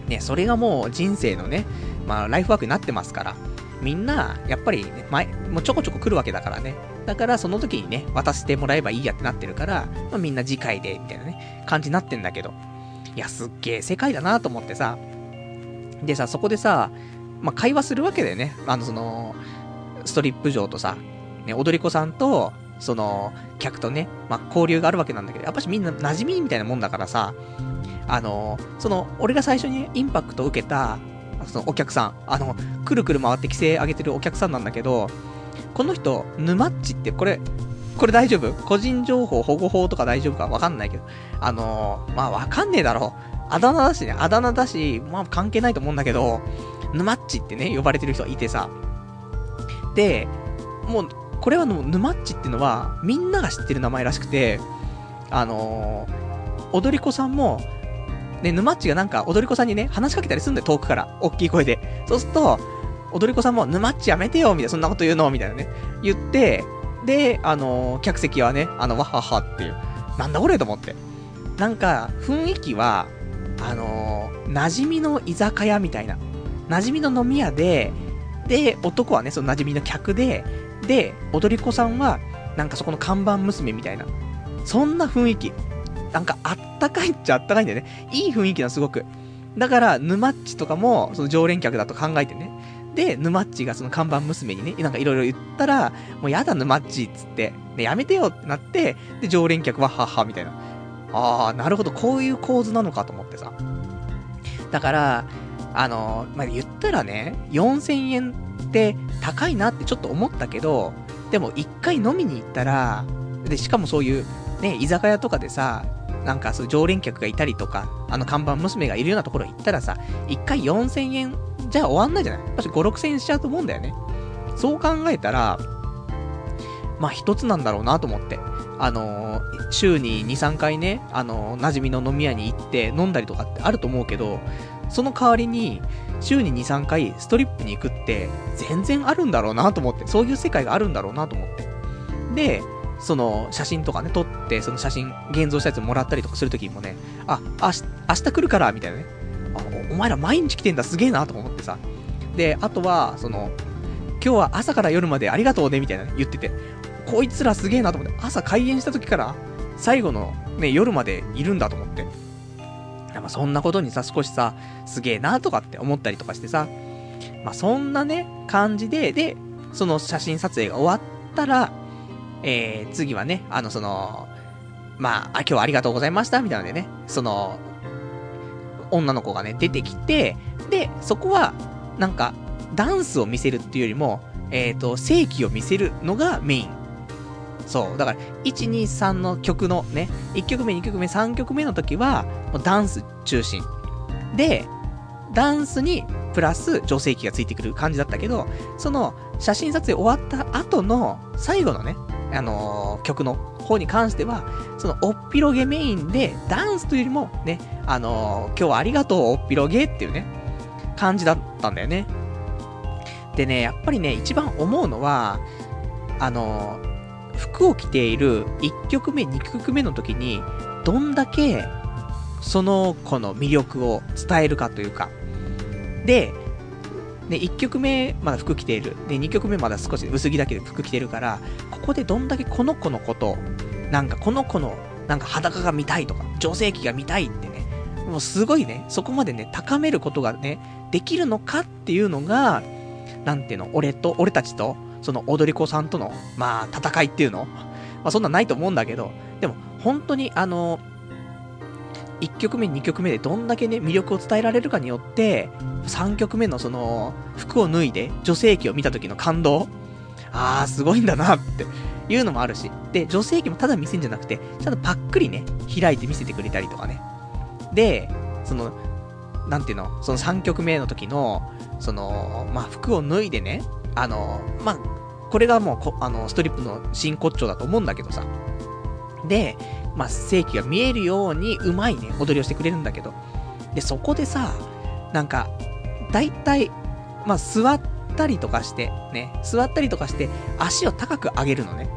ね、それがもう人生のね、まあ、ライフワークになってますから、みんな、やっぱりね、前、もうちょこちょこ来るわけだからね。だから、その時にね、渡してもらえばいいやってなってるから、まあ、みんな次回で、みたいなね、感じになってんだけど。いや、すっげえ世界だなと思ってさ。でさ、そこでさ、まあ、会話するわけだよね。あの、その、ストリップ場とさ、ね、踊り子さんと、その、客とね、まあ、交流があるわけなんだけど、やっぱしみんな馴染みみたいなもんだからさ、あの、その、俺が最初にインパクトを受けた、そのお客さん、あの、くるくる回って規制上げてるお客さんなんだけど、この人、沼っちって、これ、これ大丈夫？個人情報保護法とか大丈夫かわかんないけど。あのー、まあわかんねえだろう。あだ名だしね、あだ名だし、まあ関係ないと思うんだけど、沼っちってね、呼ばれてる人がいてさ。で、もう、これはの、沼っちっていうのは、みんなが知ってる名前らしくて、あのー、踊り子さんも、ね、沼っちがなんか踊り子さんにね、話しかけたりすんだよ、遠くから。大きい声で。そうすると、踊り子さんも、沼っちやめてよみたいな、そんなこと言うのみたいなね。言って、で、あのー、客席はね、あの、わははっていう。なんだこれと思って。なんか、雰囲気は、あのー、馴染みの居酒屋みたいな。馴染みの飲み屋で、で、男はね、その馴染みの客で、で、踊り子さんは、なんかそこの看板娘みたいな。そんな雰囲気。なんかあったかいっちゃあったかいんだよね。いい雰囲気なすごく。だから、沼っちとかも、その常連客だと考えてね。で、沼っちがその看板娘にね、なんかいろいろ言ったら、もうやだ沼っちっつって、ね、やめてよってなって、で、常連客はははみたいな。ああ、なるほど、こういう構図なのかと思ってさ。だから、あの、まあ、言ったらね、4000円って高いなってちょっと思ったけど、でも一回飲みに行ったら、で、しかもそういう、ね、居酒屋とかでさ、なんかそう常連客がいたりとか、あの看板娘がいるようなところ行ったらさ、一回4000円じゃ終わんないじゃない？やっぱ5、6000円しちゃうと思うんだよね。そう考えたら、まあ一つなんだろうなと思って。あのー、週に2、3回ね、あのー、馴染みの飲み屋に行って飲んだりとかってあると思うけど、その代わりに、週に2、3回ストリップに行くって、全然あるんだろうなと思って、そういう世界があるんだろうなと思って。で、その写真とかね、撮って、その写真、現像したやつもらったりとかするときもね、あ、あし、明日来るから、みたいなね。あ、お前ら毎日来てんだ、すげえな、と思ってさ。で、あとは、その、今日は朝から夜までありがとうね、みたいな言ってて、こいつらすげえなと思って、朝開演した時から、最後のね、夜までいるんだと思って。まあ、そんなことにさ、少しさ、すげえなとかって思ったりとかしてさ、まあ、そんなね、感じで、で、その写真撮影が終わったら、えー、次はね、あの、その、まあ、あ、今日はありがとうございました、みたいなのでね、その、女の子がね、出てきて、で、そこは、なんか、ダンスを見せるっていうよりも、えっ、ー、と、正規を見せるのがメイン。そう。だから、1、2、3の曲のね、1曲目、2曲目、3曲目の時は、もうダンス中心。で、ダンスにプラス女性器がついてくる感じだったけど、その写真撮影終わった後の最後のね、あのー、曲の方に関しては、そのおっぴろげメインで、ダンスというよりもね、あのー、今日はありがとうおっぴろげっていうね、感じだったんだよね。でね、やっぱりね、一番思うのは、あの、服を着ている1曲目、2曲目の時に、どんだけ、その子の魅力を伝えるかというか。で、で、1曲目まだ服着ている。で、2曲目まだ少し薄着だけで服着てるから、ここでどんだけこの子のこと、なんかこの子の、なんか裸が見たいとか、女性器が見たいってね、もうすごいね、そこまでね、高めることがね、できるのかっていうのが、なんていうの、俺と、俺たちと、その踊り子さんとの、まあ、戦いっていうのまあ、そんなんないと思うんだけど、でも、本当に、あの、1曲目、2曲目でどんだけね、魅力を伝えられるかによって、3曲目のその、服を脱いで、女性器を見た時の感動あー、すごいんだなっていうのもあるし。で、女性器もただ見せんじゃなくて、ちゃんとパックリね、開いて見せてくれたりとかね。で、その、なんていうの、その3曲目の時の、その、まあ、服を脱いでね、あの、まあ、これがもうこ、あの、ストリップの真骨頂だと思うんだけどさ。で、まあ、正規が見えるように、うまいね、踊りをしてくれるんだけど。で、そこでさ、なんか、だいたい、まあ、座ったりとかして、ね、座ったりとかして、足を高く上げるのね。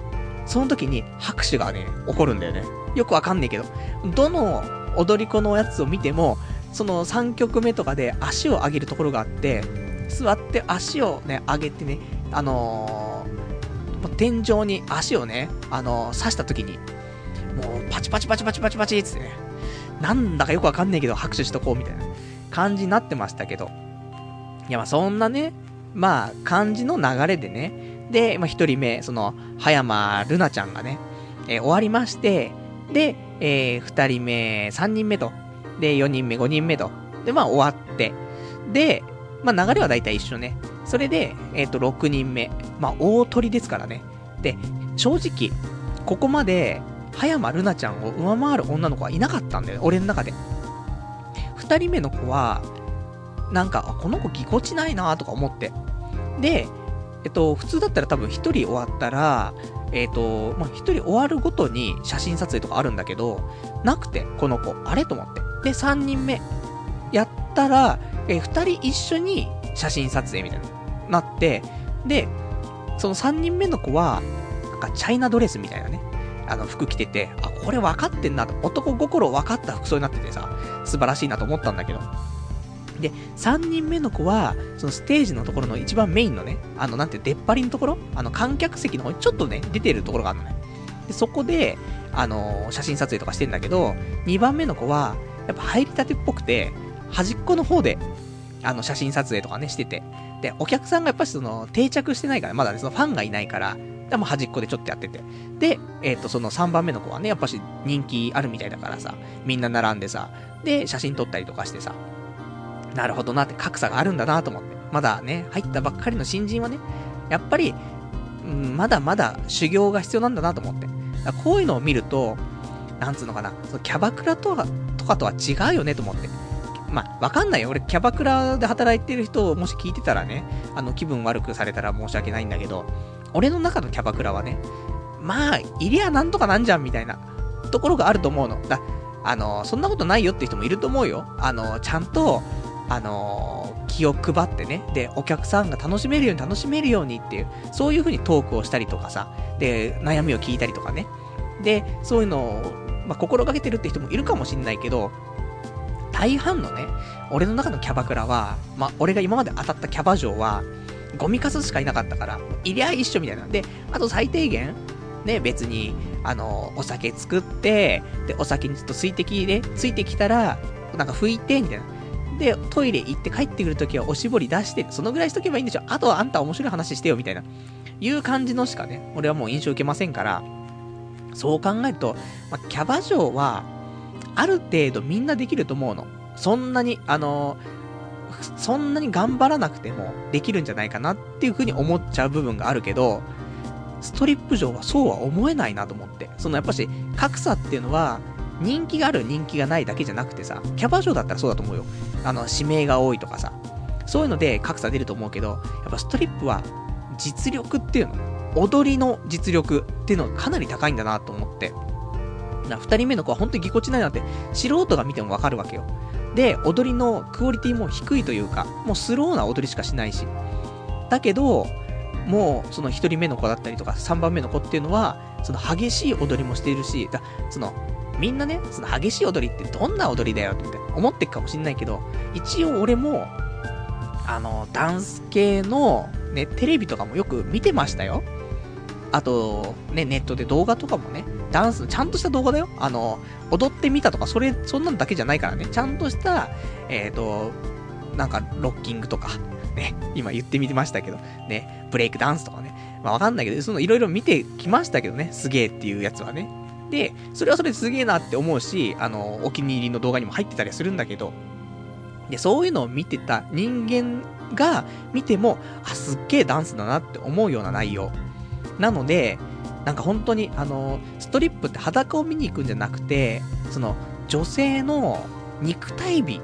その時に拍手がね、起こるんだよね。よくわかんねえけど。どの踊り子のやつを見ても、その3曲目とかで足を上げるところがあって、座って足をね、上げてね、あのー、天井に足をね、あのー、刺した時に、もうパチパチパチパチパチパチってね、なんだかよくわかんないけど拍手しとこうみたいな感じになってましたけど、いやまあそんなね、まあ感じの流れでね、で、まあ一人目、その、葉山るなちゃんがね、えー終わりまして、で、えー二人目、三人目と、で、4人目、5人目と。で、まあ終わって。で、まあ流れは大体一緒ね。それで、えっ、と、6人目。まあ大鳥ですからね。で、正直、ここまで、葉山るなちゃんを上回る女の子はいなかったんだよ。俺の中で。2人目の子は、なんか、この子ぎこちないなとか思って。で、えっと、普通だったら多分1人終わったら、えっと、まあ、1人終わるごとに写真撮影とかあるんだけど、なくて、この子、あれと思って。で、3人目、やったら、えー、2人一緒に写真撮影みたいな、なって、で、その3人目の子は、なんかチャイナドレスみたいなね、あの服着てて、あ、これ分かってんなと、男心分かった服装になっててさ、素晴らしいなと思ったんだけど。で、3人目の子は、そのステージのところの一番メインのね、あの、なんて、出っ張りのところあの、観客席の方にちょっとね、出てるところがあるのね。で、そこで、あのー写真撮影とかしてんだけど、2番目の子は、やっぱ入りたてっぽくて、端っこの方で、あの、写真撮影とかね、してて。で、お客さんがやっぱしその、定着してないから、まだね、そのファンがいないから、でも端っこでちょっとやってて。で、えっ、と、その3番目の子はね、やっぱし人気あるみたいだからさ、みんな並んでさ、で、写真撮ったりとかしてさ、なるほどなって格差があるんだなと思って。まだね、入ったばっかりの新人はね、やっぱり、うん、まだまだ修行が必要なんだなと思って。こういうのを見ると、なんつうのかな、そのキャバクラとは、とかとは違うよねと思って。まあ、わかんないよ。俺、キャバクラで働いてる人をもし聞いてたらね、あの、気分悪くされたら申し訳ないんだけど、俺の中のキャバクラはね、まあ、いりゃなんとかなんじゃんみたいなところがあると思うの。だあの、そんなことないよって人もいると思うよ。あの、ちゃんと、あの気を配ってね、で、お客さんが楽しめるように楽しめるようにっていう、そういう風にトークをしたりとかさ、で、悩みを聞いたりとかね。で、そういうのを、まあ、心がけてるって人もいるかもしんないけど、大半のね、俺の中のキャバクラは、まあ、俺が今まで当たったキャバ嬢は、ゴミかすしかいなかったから、いりゃ一緒みたいなんで、あと最低限、ね、別に、あの、お酒作って、で、お酒にちょっと水滴で、ついてきたら、なんか拭いて、みたいな。で、トイレ行って帰ってくるときはおしぼり出して、そのぐらいしとけばいいんでしょ。あとはあんた面白い話してよ、みたいな。いう感じのしかね、俺はもう印象受けませんから、そう考えると、まあ、キャバ嬢は、ある程度みんなできると思うの。そんなに、あのそんなに頑張らなくてもできるんじゃないかなっていう風に思っちゃう部分があるけど、ストリップ嬢はそうは思えないなと思って。そのやっぱし、格差っていうのは、人気がある人気がないだけじゃなくてさ、キャバ嬢だったらそうだと思うよ。あの、指名が多いとかさ。そういうので格差出ると思うけど、やっぱストリップは、実力っていうの踊りの実力っていうのがかなり高いんだなと思って。な、二人目の子は本当にぎこちないなって、素人が見てもわかるわけよ。で、踊りのクオリティも低いというか、もうスローな踊りしかしないし。だけど、もう、その1人目の子だったりとか、3番目の子っていうのは、その激しい踊りもしているし、だその、みんなね、その激しい踊りってどんな踊りだよって思ってるかもしんないけど、一応俺も、あの、ダンス系の、ね、テレビとかもよく見てましたよ。あと、ね、ネットで動画とかもね、ダンス、ちゃんとした動画だよ。あの、踊ってみたとか、それ、そんなのだけじゃないからね。ちゃんとした、えっ、ー、と、なんか、ロッキングとか、ね、今言ってみましたけど、ね、ブレイクダンスとかね。まあわかんないけど、そのいろいろ見てきましたけどね、すげえっていうやつはね。で、それはそれですげえなって思うし、あの、お気に入りの動画にも入ってたりするんだけど、で、そういうのを見てた人間が見ても、あ、すっげえダンスだなって思うような内容。なので、なんか本当に、あの、ストリップって裸を見に行くんじゃなくて、その、女性の肉体美っ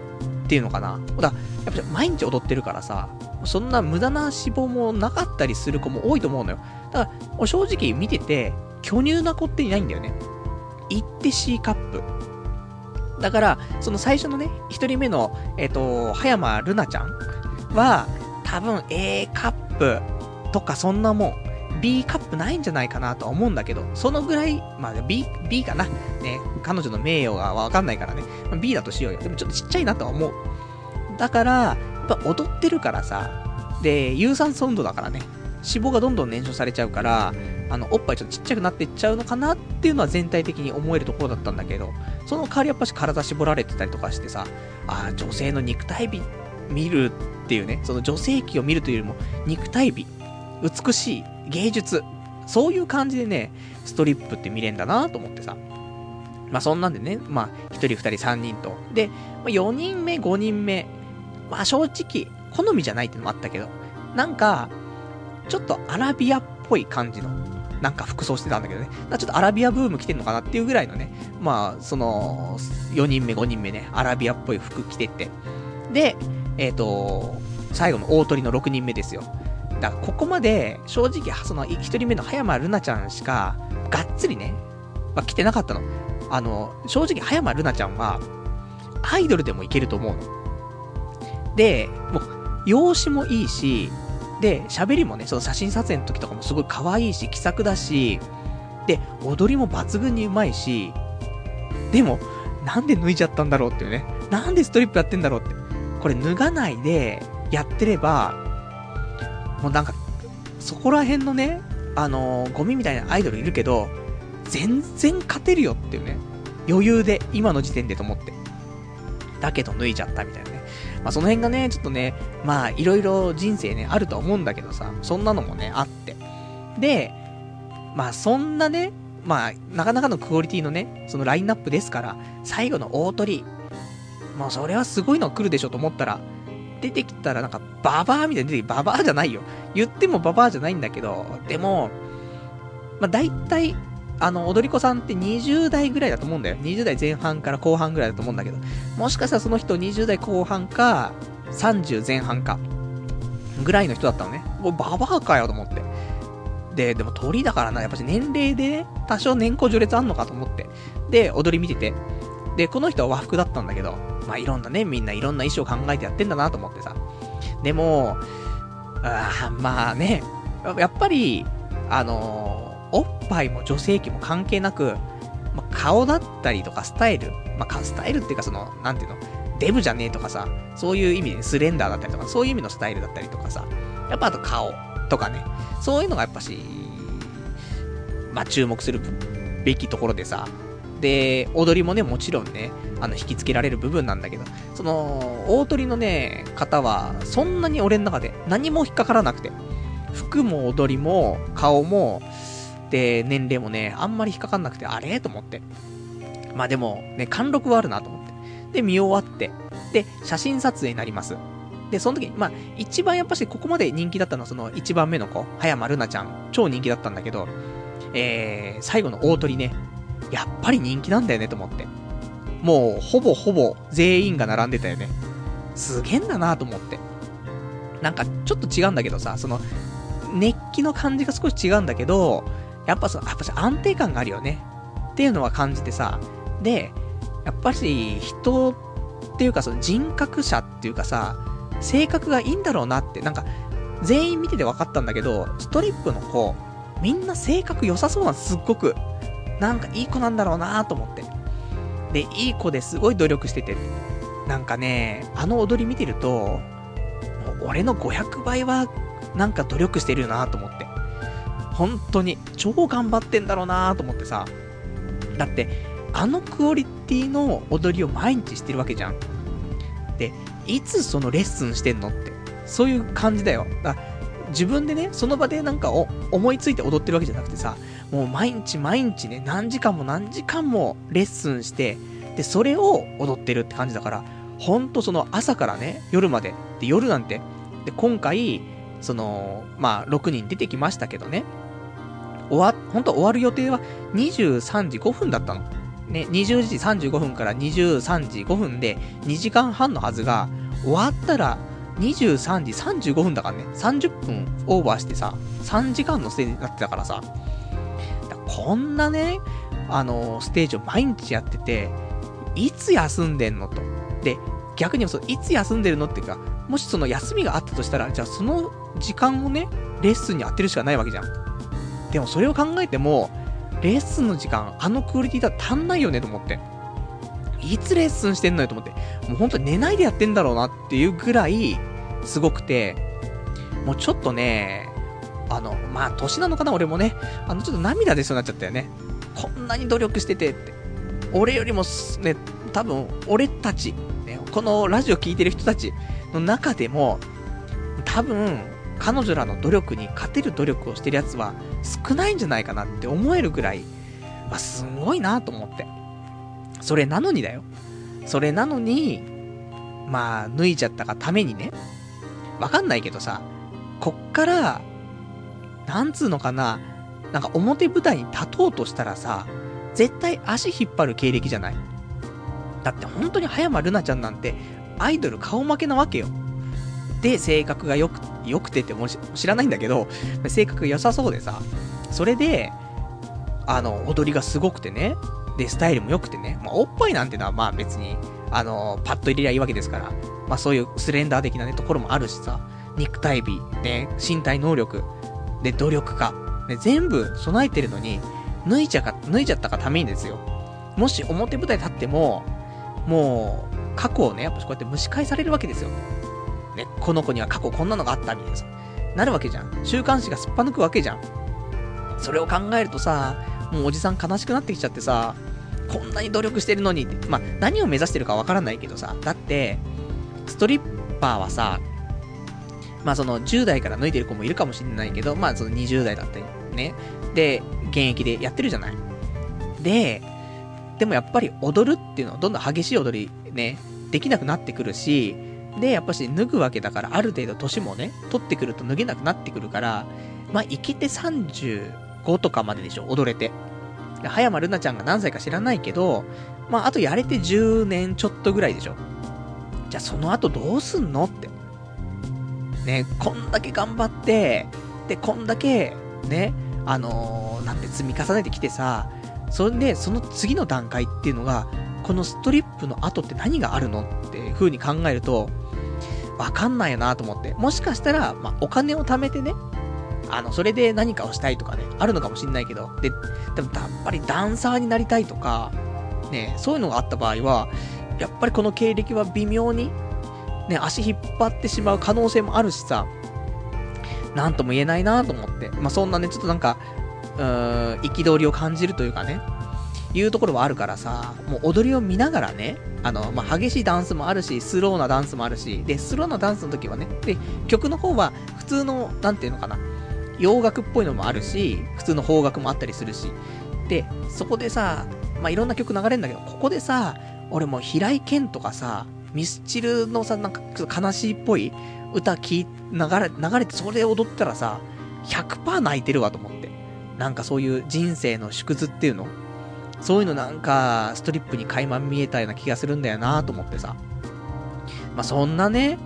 ていうのかな。だやっぱ毎日踊ってるからさ、そんな無駄な脂肪もなかったりする子も多いと思うのよ。だから、正直見てて、巨乳な子っていないんだよね。行って C カップ。だから、その最初のね、一人目の、えっ、ー、と、葉山るなちゃんは、多分 A カップとかそんなもん。B カップないんじゃないかなとは思うんだけど、そのぐらい、まあ B、B かな。ね、彼女の名誉がわかんないからね。B だとしようよ。でもちょっとちっちゃいなとは思う。だから、やっぱ踊ってるからさ、で、有酸素運動だからね、脂肪がどんどん燃焼されちゃうから、あの、おっぱいちょっとちっちゃくなっていっちゃうのかなっていうのは全体的に思えるところだったんだけど、その代わりやっぱし体絞られてたりとかしてさ、ああ、女性の肉体美見るっていうね、その女性器を見るというよりも、肉体美、美しい、芸術、そういう感じでね、ストリップって見れんだなと思ってさ。まあそんなんでね、まあ1人2人3人と。で、まあ、4人目、5人目。まあ正直、好みじゃないってのもあったけど、なんか、ちょっとアラビアっぽい感じの、なんか服装してたんだけどね。ちょっとアラビアブーム来てんのかなっていうぐらいのね、まあ、その、4人目、5人目ね、アラビアっぽい服着てって。で、えっ、ー、と、最後の大鳥の6人目ですよ。だからここまで、正直、その1人目の葉山るなちゃんしか、がっつりね、まあ、来てなかったの。あの、正直、葉山るなちゃんは、アイドルでもいけると思うの。で、もう、容姿もいいし、で、喋りもね、その写真撮影の時とかもすごい可愛いし、気さくだし、で、踊りも抜群にうまいし、でも、なんで脱いじゃったんだろうっていうね。なんでストリップやってんだろうって。これ脱がないでやってれば、もうなんか、そこら辺のね、あのー、ゴミみたいなアイドルいるけど、全然勝てるよっていうね。余裕で、今の時点でと思って。だけど脱いじゃったみたいなね。まあその辺がね、ちょっとね、まあいろいろ人生ね、あると思うんだけどさ、そんなのもね、あって。で、まあそんなね、まあなかなかのクオリティのね、そのラインナップですから、最後の大鳥、もうそれはすごいの来るでしょと思ったら、出てきたらなんか、ババアみたいに出てき、ババアじゃないよ。言ってもババアじゃないんだけど、でも、まあ大体、あの、踊り子さんって20代ぐらいだと思うんだよ。20代前半から後半ぐらいだと思うんだけど、もしかしたらその人20代後半か、30前半か、ぐらいの人だったのね。もうババアかよと思って。で、でも鳥だからな、やっぱし年齢でね、多少年功序列あんのかと思って。で、踊り見てて。で、この人は和服だったんだけど、まあいろんなね、みんないろんな衣装考えてやってんだなと思ってさ。でも、あまあね、やっぱり、あのーおっぱいも女性器も関係なく、まあ、顔だったりとかスタイル、まあ、スタイルっていうかその、なんていうの、デブじゃねえとかさ、そういう意味でスレンダーだったりとか、そういう意味のスタイルだったりとかさ、やっぱあと顔とかね、そういうのがやっぱし、まあ、注目するべきところでさ、で、踊りもね、もちろんね、あの、引きつけられる部分なんだけど、その、大鳥のね、方は、そんなに俺の中で何も引っかからなくて、服も踊りも、顔も、で、年齢もね、あんまり引っかかんなくて、あれ？と思って。まあでも、ね、貫禄はあるなと思って。で、見終わって、で、写真撮影になります。で、その時に、まあ、一番やっぱしここまで人気だったのは、その一番目の子、葉山るなちゃん、超人気だったんだけど、えー、最後の大鳥ね、やっぱり人気なんだよねと思って。もう、ほぼほぼ全員が並んでたよね。すげえんだなと思って。なんか、ちょっと違うんだけどさ、その、熱気の感じが少し違うんだけど、やっぱその、やっぱ安定感があるよね。っていうのは感じてさ、で、やっぱり人っていうかその人格者っていうかさ、性格がいいんだろうなって、なんか、全員見てて分かったんだけど、ストリップの子、みんな性格良さそうなんすっごく。なんかいい子なんだろうなと思って。で、いい子ですごい努力してて。なんかね、あの踊り見てると、もう俺の500倍は、なんか努力してるよなと思って。本当に、超頑張ってんだろうなと思ってさ。だって、あのクオリティの踊りを毎日してるわけじゃん。で、いつそのレッスンしてんのって。そういう感じだよ。だ自分でね、その場でなんか思いついて踊ってるわけじゃなくてさ、もう毎日毎日ね、何時間も何時間もレッスンして、で、それを踊ってるって感じだから、ほんとその朝からね、夜まで、で、夜なんて、で、今回、その、まあ、6人出てきましたけどね、終わ、本当終わる予定は23時5分だったの。ね、20時35分から23時5分で2時間半のはずが、終わったら23時35分だからね、30分オーバーしてさ、3時間のステージになってたからさ、こんなね、あの、ステージを毎日やってて、いつ休んでんのと。で、逆にそいつ休んでるのっていうか、もしその休みがあったとしたら、じゃあその時間をね、レッスンに当てるしかないわけじゃん。でもそれを考えても、レッスンの時間、あのクオリティだと足んないよねと思って。いつレッスンしてんのよと思って。もう本当に寝ないでやってんだろうなっていうぐらい、すごくて、もうちょっとね、あの、まあ、年なのかな、俺もね。あの、ちょっと涙出そうになっちゃったよね。こんなに努力しててって。俺よりも、ね、多分、俺たち、ね、このラジオ聴いてる人たちの中でも、多分、彼女らの努力に勝てる努力をしてるやつは少ないんじゃないかなって思えるぐらい、まあ、すごいなと思って。それなのにだよ。それなのに、まあ、脱いじゃったがためにね、わかんないけどさ、こっから、なんつうのかな、なんか表舞台に立とうとしたらさ、絶対足引っ張る経歴じゃない？だって本当に葉山ルナちゃんなんて、アイドル顔負けなわけよ。で、性格が良く、良くてっても知らないんだけど、性格が良さそうでさ、それで、あの、踊りがすごくてね、で、スタイルも良くてね、まあ、おっぱいなんてのはまあ別に、あの、パッと入れりゃいいわけですから、まあそういうスレンダー的なね、ところもあるしさ、肉体美、ね、身体能力、で、努力家、ね、全部備えてるのに、脱いちゃか、脱いじゃったがためにですよ。もし表舞台立っても、もう、過去をね、やっぱこうやって蒸し返されるわけですよ。ね、この子には過去こんなのがあったみたいなさ、なるわけじゃん。週刊誌がすっぱ抜くわけじゃん。それを考えるとさ、もうおじさん悲しくなってきちゃってさ、こんなに努力してるのにって、まあ、何を目指してるかわからないけどさ、だって、ストリッパーはさ、まあその10代から脱いでる子もいるかもしれないけど、まあその20代だったりね。で、現役でやってるじゃない。で、でもやっぱり踊るっていうのはどんどん激しい踊りね、できなくなってくるし、で、やっぱし脱ぐわけだから、ある程度年もね、取ってくると脱げなくなってくるから、まあ、生きて35とかまででしょ、踊れて。葉山るなちゃんが何歳か知らないけど、まあ、あとやれて10年ちょっとぐらいでしょ。じゃあその後どうすんのって。ね、こんだけ頑張って、で、こんだけ、ね、あのー、なんて積み重ねてきてさ、それで、その次の段階っていうのが、このストリップの後って何があるのっていう風に考えると、わかんないよなと思って。もしかしたら、まあ、お金を貯めてね、あの、それで何かをしたいとかね、あるのかもしんないけど、で、でもやっぱりダンサーになりたいとか、ね、そういうのがあった場合は、やっぱりこの経歴は微妙に、ね、足引っ張ってしまう可能性もあるしさ、なんとも言えないなと思って。まあ、そんなね、ちょっとなんか、うーん、憤りを感じるというかね、いうところはあるからさ、もう踊りを見ながらね、あの、まあ、激しいダンスもあるし、スローなダンスもあるし、で、スローなダンスの時はね、で、曲の方は普通の、なんていうのかな、洋楽っぽいのもあるし、普通の邦楽もあったりするし、で、そこでさ、まあ、いろんな曲流れるんだけど、ここでさ、俺も平井堅とかさ、ミスチルのさ、なんか悲しいっぽい歌聞流れ、流れてそれ踊ったらさ、100%泣いてるわと思って。なんかそういう人生の縮図っていうのそういうのなんか、ストリップに垣間見えたような気がするんだよなと思ってさ。まあ、そんなね、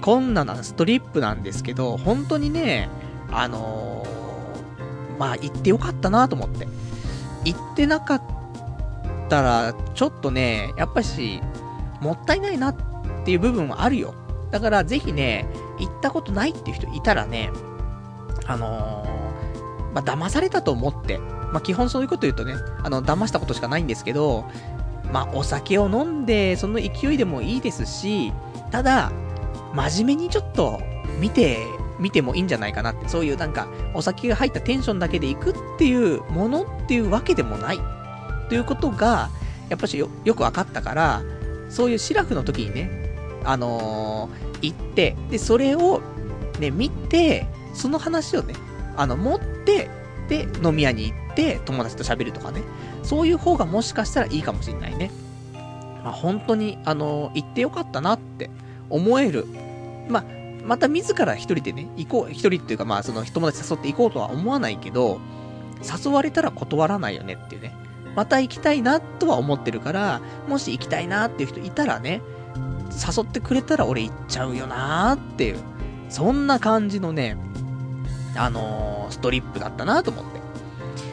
こんななストリップなんですけど、本当にね、あのー、まあ、行ってよかったなと思って。行ってなかったら、ちょっとね、やっぱし、もったいないなっていう部分はあるよ。だからぜひね、行ったことないっていう人いたらね、あのー、まあ、騙されたと思って、まあ、基本そういうこと言うとね、あの、騙したことしかないんですけど、まあ、お酒を飲んで、その勢いでもいいですし、ただ、真面目にちょっと見て、見てもいいんじゃないかなって、そういうなんか、お酒が入ったテンションだけで行くっていうものっていうわけでもない。ということが、やっぱしよよく分かったから、そういうシラフの時にね、あのー、行って、で、それをね、見て、その話をね、あの、持って、で、飲み屋に行って、友達と喋るとかね。そういう方がもしかしたらいいかもしれないね。まあ、本当に、あのー、行ってよかったなって思える。まあ、また自ら一人でね、行こう、一人っていうかまあ、その友達誘って行こうとは思わないけど、誘われたら断らないよねっていうね。また行きたいなとは思ってるから、もし行きたいなっていう人いたらね、誘ってくれたら俺行っちゃうよなーっていう、そんな感じのね、あのー、ストリップだったなと思って。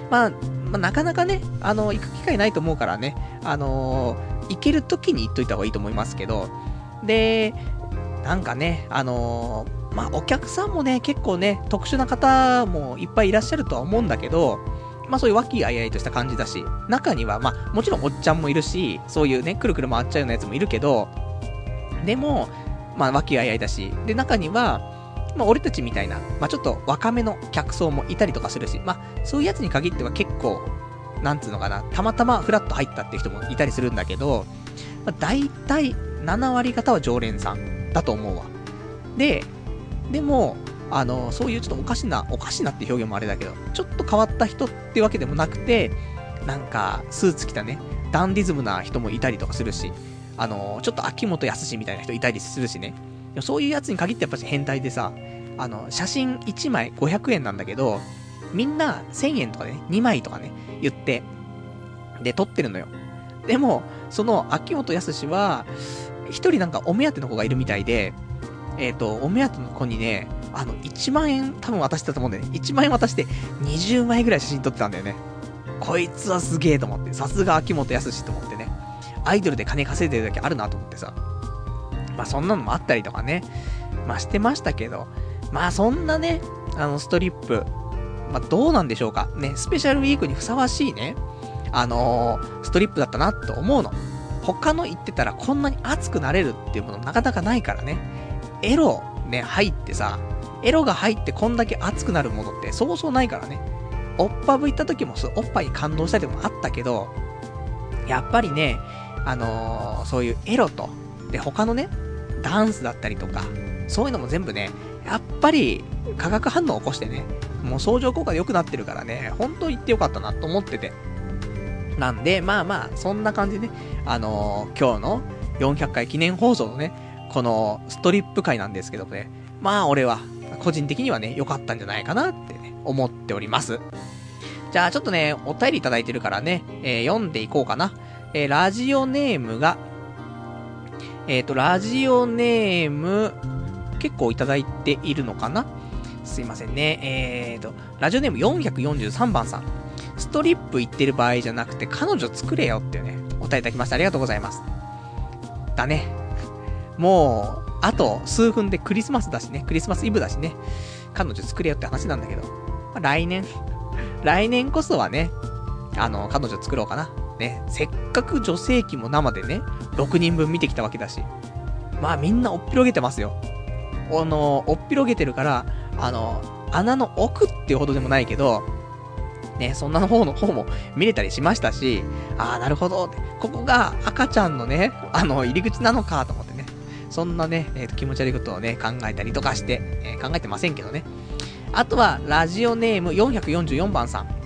まあ、まあ、なかなかね、あのー、行く機会ないと思うからね、あのー、行ける時に行っといた方がいいと思いますけど、で、なんかね、あのまあ、お客さんもね、結構ね、特殊な方もいっぱいいらっしゃるとは思うんだけど、まあそういう和気あいあいとした感じだし、中には、まあもちろんおっちゃんもいるし、そういうね、くるくる回っちゃうようなやつもいるけど、でも、まあ和気あいあいだし、で、中には、まあ俺たちみたいな、まあちょっと若めの客層もいたりとかするし、まあそういうやつに限っては結構、なんつうのかな、たまたまフラッと入ったって人もいたりするんだけど、まあ大体7割方は常連さんだと思うわ。で、でも、あの、そういうちょっとおかしな、おかしなって表現もあれだけど、ちょっと変わった人ってわけでもなくて、なんか、スーツ着たね、ダンディズムな人もいたりとかするし、あの、ちょっと秋元康みたいな人いたりするしね。そういうやつに限ってやっぱり変態でさ、あの、写真1枚500円なんだけど、みんな1000円とかね、2枚とかね、言って、で、撮ってるのよ。でも、その秋元康は、一人なんかお目当ての子がいるみたいで、えっ、ー、と、お目当ての子にね、あの、1万円多分渡してたと思うんだよね。1万円渡して20枚ぐらい写真撮ってたんだよね。こいつはすげえと思って。さすが秋元康と思ってね。アイドルで金稼いでるだけあるなと思ってさ。まあそんなのもあったりとかね。まあしてましたけど。まあそんなね、あのストリップ。まあどうなんでしょうか。ね、スペシャルウィークにふさわしいね。あのー、ストリップだったなと思うの。他の言ってたらこんなに熱くなれるっていうものなかなかないからね。エロね、入ってさ、エロが入ってこんだけ熱くなるものってそうそうないからね。おっぱぶ行った時もおっぱいに感動したりもあったけど、やっぱりね、あのー、そういうエロと、で、他のね、ダンスだったりとか、そういうのも全部ね、やっぱり化学反応を起こしてね、もう相乗効果で良くなってるからね、本当言ってよかったなと思ってて。なんで、まあまあ、そんな感じでね、あのー、今日の400回記念放送のね、このストリップ回なんですけどもね、まあ俺は個人的にはね、良かったんじゃないかなってね、思っております。じゃあちょっとね、お便りいただいてるからね、えー、読んでいこうかな。えー、ラジオネームが、えっ、ー、と、ラジオネーム、結構いただいているのかな？すいませんね。えっ、ー、と、ラジオネーム443番さん。ストリップ行ってる場合じゃなくて、彼女作れよっていうね、お便りいただきました。ありがとうございます。だね。もう、あと数分でクリスマスだしね、クリスマスイブだしね、彼女作れよって話なんだけど、まあ、来年、来年こそはね、あの、彼女作ろうかな。ね、せっかく女性器も生でね、6人分見てきたわけだし、まあみんなおっぴろげてますよ。あの、おっぴろげてるから、あの、穴の奥っていうほどでもないけど、ね、そんなの方の方も見れたりしましたし、ああ、なるほど。ここが赤ちゃんのね、あの、入り口なのかと思ってね。そんなね、えーと、気持ち悪いことをね、考えたりとかして、えー、考えてませんけどね。あとは、ラジオネーム444番さん。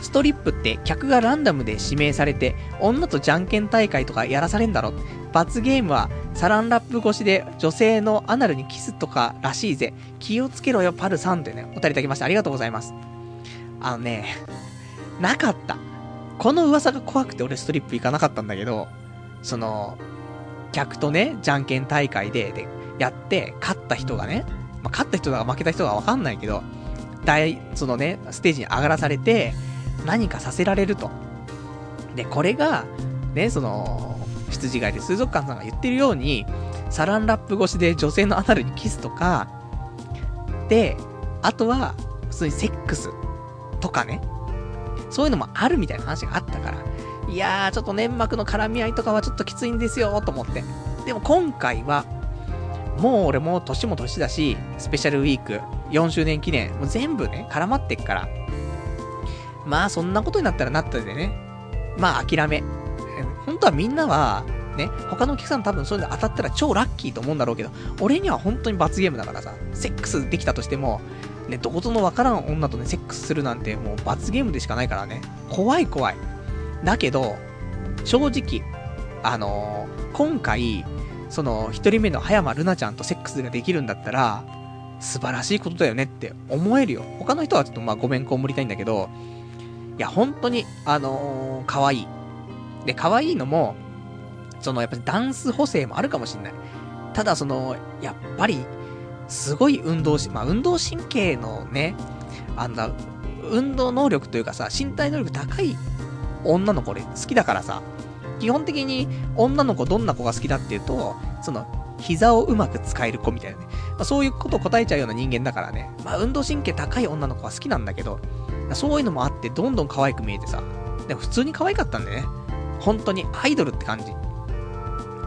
ストリップって客がランダムで指名されて、女とじゃんけん大会とかやらされんだろ。罰ゲームはサランラップ越しで女性のアナルにキスとからしいぜ。気をつけろよ、パルさんってね、お便りいただきましてありがとうございます。あのね、なかった。この噂が怖くて俺ストリップ行かなかったんだけど、その、客とね、じゃんけん大会で、で、やって、勝った人がね、まあ、勝った人だか負けた人がわかんないけど、大、そのね、ステージに上がらされて、何かさせられると。で、これが、ね、その、羊飼いで水族館さんが言ってるように、サランラップ越しで女性のアナルにキスとか、で、あとは、普通にセックスとかね。そういうのもあるみたいな話があったから。いやー、ちょっと粘膜の絡み合いとかはちょっときついんですよ、と思って。でも今回は、もう俺も年も年だし、スペシャルウィーク、4周年記念、もう全部ね、絡まってっから。まあ、そんなことになったらなったでね。まあ、諦め。本当はみんなは、ね、他のお客さん多分そういうの当たったら超ラッキーと思うんだろうけど、俺には本当に罰ゲームだからさ、セックスできたとしても、ね、どことのわからん女とね、セックスするなんてもう罰ゲームでしかないからね。怖い怖い。だけど、正直、あのー、今回、その、一人目の葉山ルナちゃんとセックスができるんだったら、素晴らしいことだよねって思えるよ。他の人はちょっとまあごめんこんぶりたいんだけど、いや、本当に、あのー、可愛い。で、可愛いのも、その、やっぱりダンス補正もあるかもしんない。ただ、その、やっぱり、すごい運動し、まあ、運動神経のね、あんな、運動能力というかさ、身体能力高い女の子で好きだからさ、基本的に女の子どんな子が好きだっていうと、その、膝をうまく使える子みたいなね。まあ、そういうことを答えちゃうような人間だからね。まあ、運動神経高い女の子は好きなんだけど、そういうのもあって、どんどん可愛く見えてさ。でも普通に可愛かったんでね。本当にアイドルって感じ。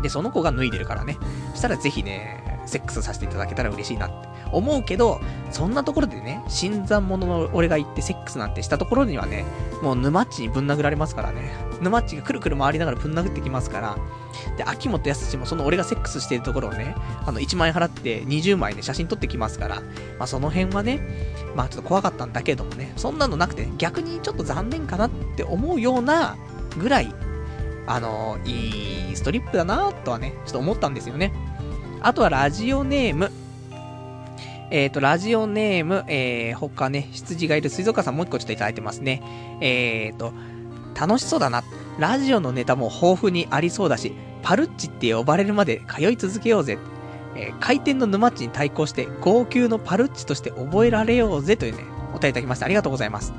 で、その子が脱いでるからね。そしたらぜひね、セックスさせていただけたら嬉しいなって思うけど、そんなところでね、新参者の俺が行ってセックスなんてしたところにはね、もう沼っちにぶん殴られますからね。沼っちがくるくる回りながらぶん殴ってきますから。で、秋元康もその俺がセックスしてるところをね、あの、1万円払って20枚ね、写真撮ってきますから、まあその辺はね、まあちょっと怖かったんだけどもね、そんなのなくて、逆にちょっと残念かなって思うようなぐらい、あのいいストリップだなとはね、ちょっと思ったんですよね。あとはラジオネーム、えっ、ー、と、ラジオネーム、えー、他ね、羊がいる水族館さんもう一個ちょっといただいてますね。えっ、ー、と、楽しそうだな。ラジオのネタも豊富にありそうだし、パルッチって呼ばれるまで通い続けようぜ。えー、回転の沼っちに対抗して、号泣のパルッチとして覚えられようぜというね、お便りいただきました。ありがとうございます。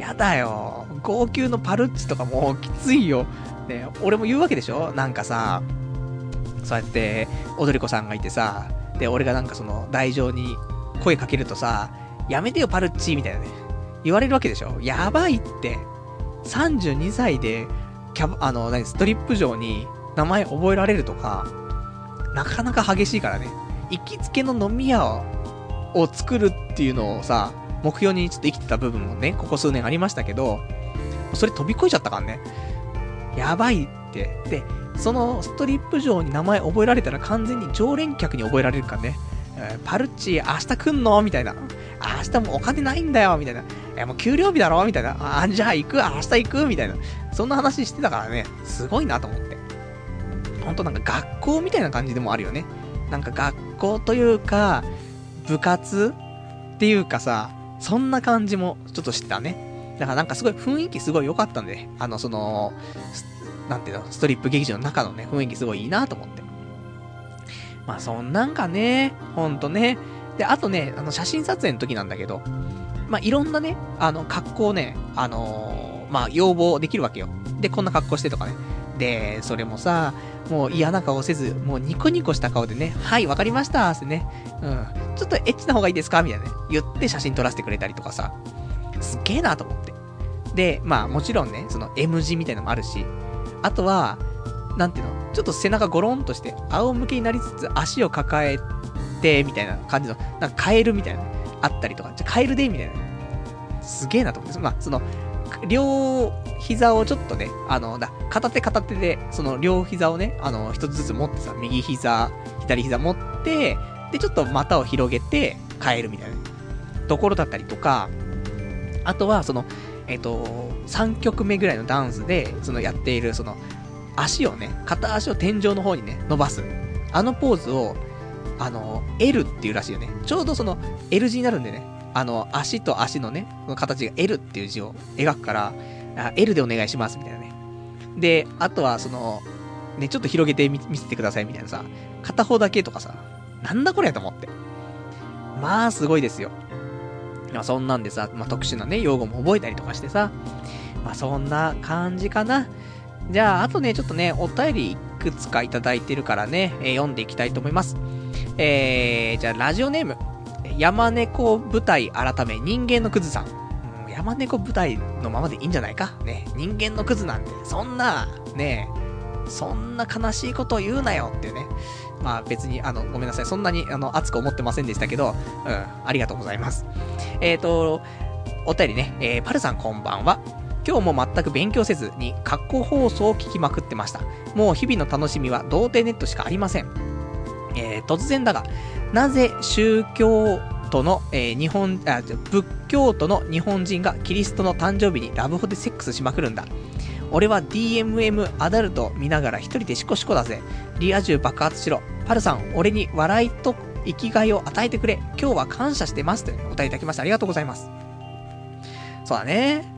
やだよ。号泣のパルッチとかもうきついよ。ね、俺も言うわけでしょ？なんかさ、そうやって、踊り子さんがいてさ、で、俺がなんかその、台上に声かけるとさ、やめてよ、パルッチみたいなね。言われるわけでしょやばいって。32歳で、キャあの、何、ストリップ場に名前覚えられるとか、なかなか激しいからね。行きつけの飲み屋をを作るっていうのをさ、目標にちょっと生きてた部分もね、ここ数年ありましたけど、それ飛び越えちゃったからね。やばいって。で、そのストリップ場に名前覚えられたら完全に常連客に覚えられるからね。えー、パルッチ、明日来んの？みたいな。明日もお金ないんだよ？みたいな。えもう給料日だろ？みたいな。あ、じゃあ行く？明日行く？みたいな。そんな話してたからね、すごいなと思って。ほんとなんか学校みたいな感じでもあるよね。なんか学校というか、部活っていうかさ、そんな感じもちょっとしてたね。だからなんかすごい雰囲気すごい良かったんで、あの、その、なんていうの、ストリップ劇場の中のね、雰囲気すごいいいなと思って。まあそんなんかね、ほんとね。で、あとね、あの写真撮影の時なんだけど、まあいろんなね、あの格好ね、あのー、まあ要望できるわけよ。で、こんな格好してとかね。で、それもさ、もう嫌な顔せず、もうニコニコした顔でね、はい、わかりましたってね、うん、ちょっとエッチな方がいいですか？みたいなね、言って写真撮らせてくれたりとかさ、すっげえなと思って。で、まあもちろんね、その M 字みたいなのもあるし、あとは、なんていうの、ちょっと背中ゴロンとして、仰向けになりつつ足を抱えて、みたいな感じの、なんかカエルみたいな、あったりとか、じゃカエルでみたいな。すげえなと思って、まあ、その、両膝をちょっとね、あの、だ、片手片手で、その両膝をね、あの、一つずつ持ってさ、右膝、左膝持って、で、ちょっと股を広げて、変えるみたいな、ところだったりとか、あとは、その、えっ、ー、と、3曲目ぐらいのダンスで、そのやっている、その、足をね、片足を天井の方にね、伸ばす。あのポーズを、あの、L っていうらしいよね。ちょうどその、L 字になるんでね、あの、足と足のね、その形が L っていう字を描くから、あ L でお願いします、みたいなね。で、あとは、その、ね、ちょっと広げてみ見せてください、みたいなさ、片方だけとかさ、なんだこれやと思って。まあ、すごいですよ。まあ、そんなんでさ、まあ、特殊なね、用語も覚えたりとかしてさ、まあ、そんな感じかな。じゃあ、あとね、ちょっとね、お便りいくつかいただいてるからね、えー、読んでいきたいと思います。えー、じゃあ、ラジオネーム、山猫舞台改め人間のクズさん。うん、山猫舞台のままでいいんじゃないか？ね。人間のクズなんて、そんな、ねそんな悲しいことを言うなよっていうね。まあ別に、あの、ごめんなさい。そんなに、あの、熱く思ってませんでしたけど、うん、ありがとうございます。えっ、ー、と、お便りね、えー、パルさんこんばんは。今日も全く勉強せずに、過去放送を聞きまくってました。もう日々の楽しみは童貞ネットしかありません。えー、突然だが、なぜ宗教徒の、えー、日本、あ、仏教徒の日本人がキリストの誕生日にラブホでセックスしまくるんだ？俺は DMM アダルト見ながら一人でシコシコだぜ。リア充爆発しろ。パルさん、俺に笑いと生きがいを与えてくれ。今日は感謝してます。とお答えいただきました。ありがとうございます。そうだね。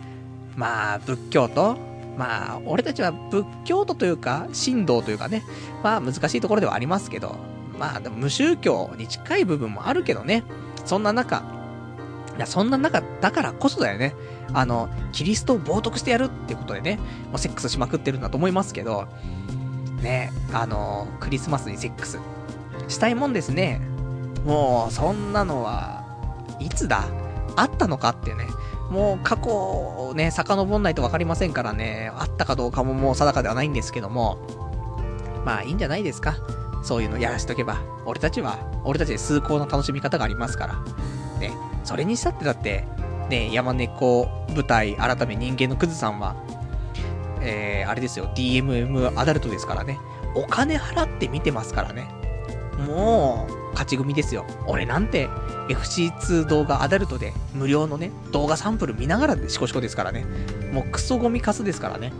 まあ、仏教徒まあ、俺たちは仏教徒というか、神道というかね。まあ、難しいところではありますけど。まあ、でも無宗教に近い部分もあるけどね。そんな中、いや、そんな中だからこそだよね。あの、キリストを冒涜してやるってことでね、もうセックスしまくってるんだと思いますけど、ね、あの、クリスマスにセックス。したいもんですね。もう、そんなのは、いつだ？あったのかってね。もう過去をね、遡んないと分かりませんからね、あったかどうかももう定かではないんですけども、まあいいんじゃないですか。そういうのやらしとけば。俺たちは、俺たちで崇高な楽しみ方がありますから。ね、それにしたってだって、ね、山猫舞台改め人間のクズさんは、えー、あれですよ、DMM アダルトですからね。お金払って見てますからね。もう、勝ち組ですよ。俺なんて、FC2 動画アダルトで無料のね、動画サンプル見ながらでシコシコですからね。もうクソゴミカスですからね。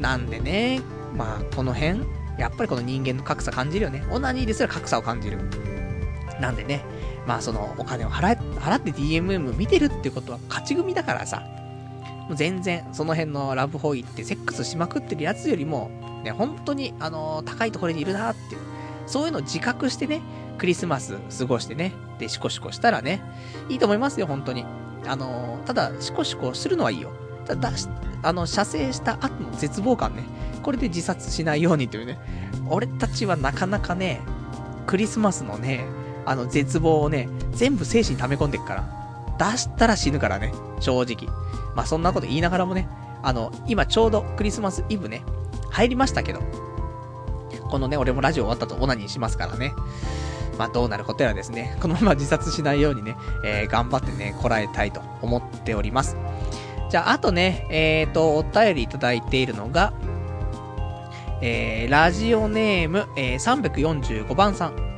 なんでね、まあ、この辺、やっぱりこの人間の格差感じるよね。オナニーですら格差を感じる。なんでね、まあそのお金を払払って DMM 見てるってことは勝ち組だからさ、もう全然その辺のラブホイってセックスしまくってるやつよりも、ね、本当にあの、高いところにいるなっていう、そういうのを自覚してね、クリスマス過ごしてね、で、シコシコしたらね、いいと思いますよ、本当に。あの、ただ、シコシコするのはいいよ。ただ、あの、射精した後の絶望感ね、これで自殺しないようにというね、俺たちはなかなかね、クリスマスのね、あの絶望をね、全部精神溜め込んでっから、出したら死ぬからね、正直。まあそんなこと言いながらもね、あの、今ちょうどクリスマスイブね、入りましたけど、このね、俺もラジオ終わったとオナニーしますからね。まあどうなることやらですね、このまま自殺しないようにね、えー、頑張ってね、こらえたいと思っております。じゃあ、あとね、えっ、ー、と、お便りいただいているのが、えー、ラジオネーム、えー、345番さん。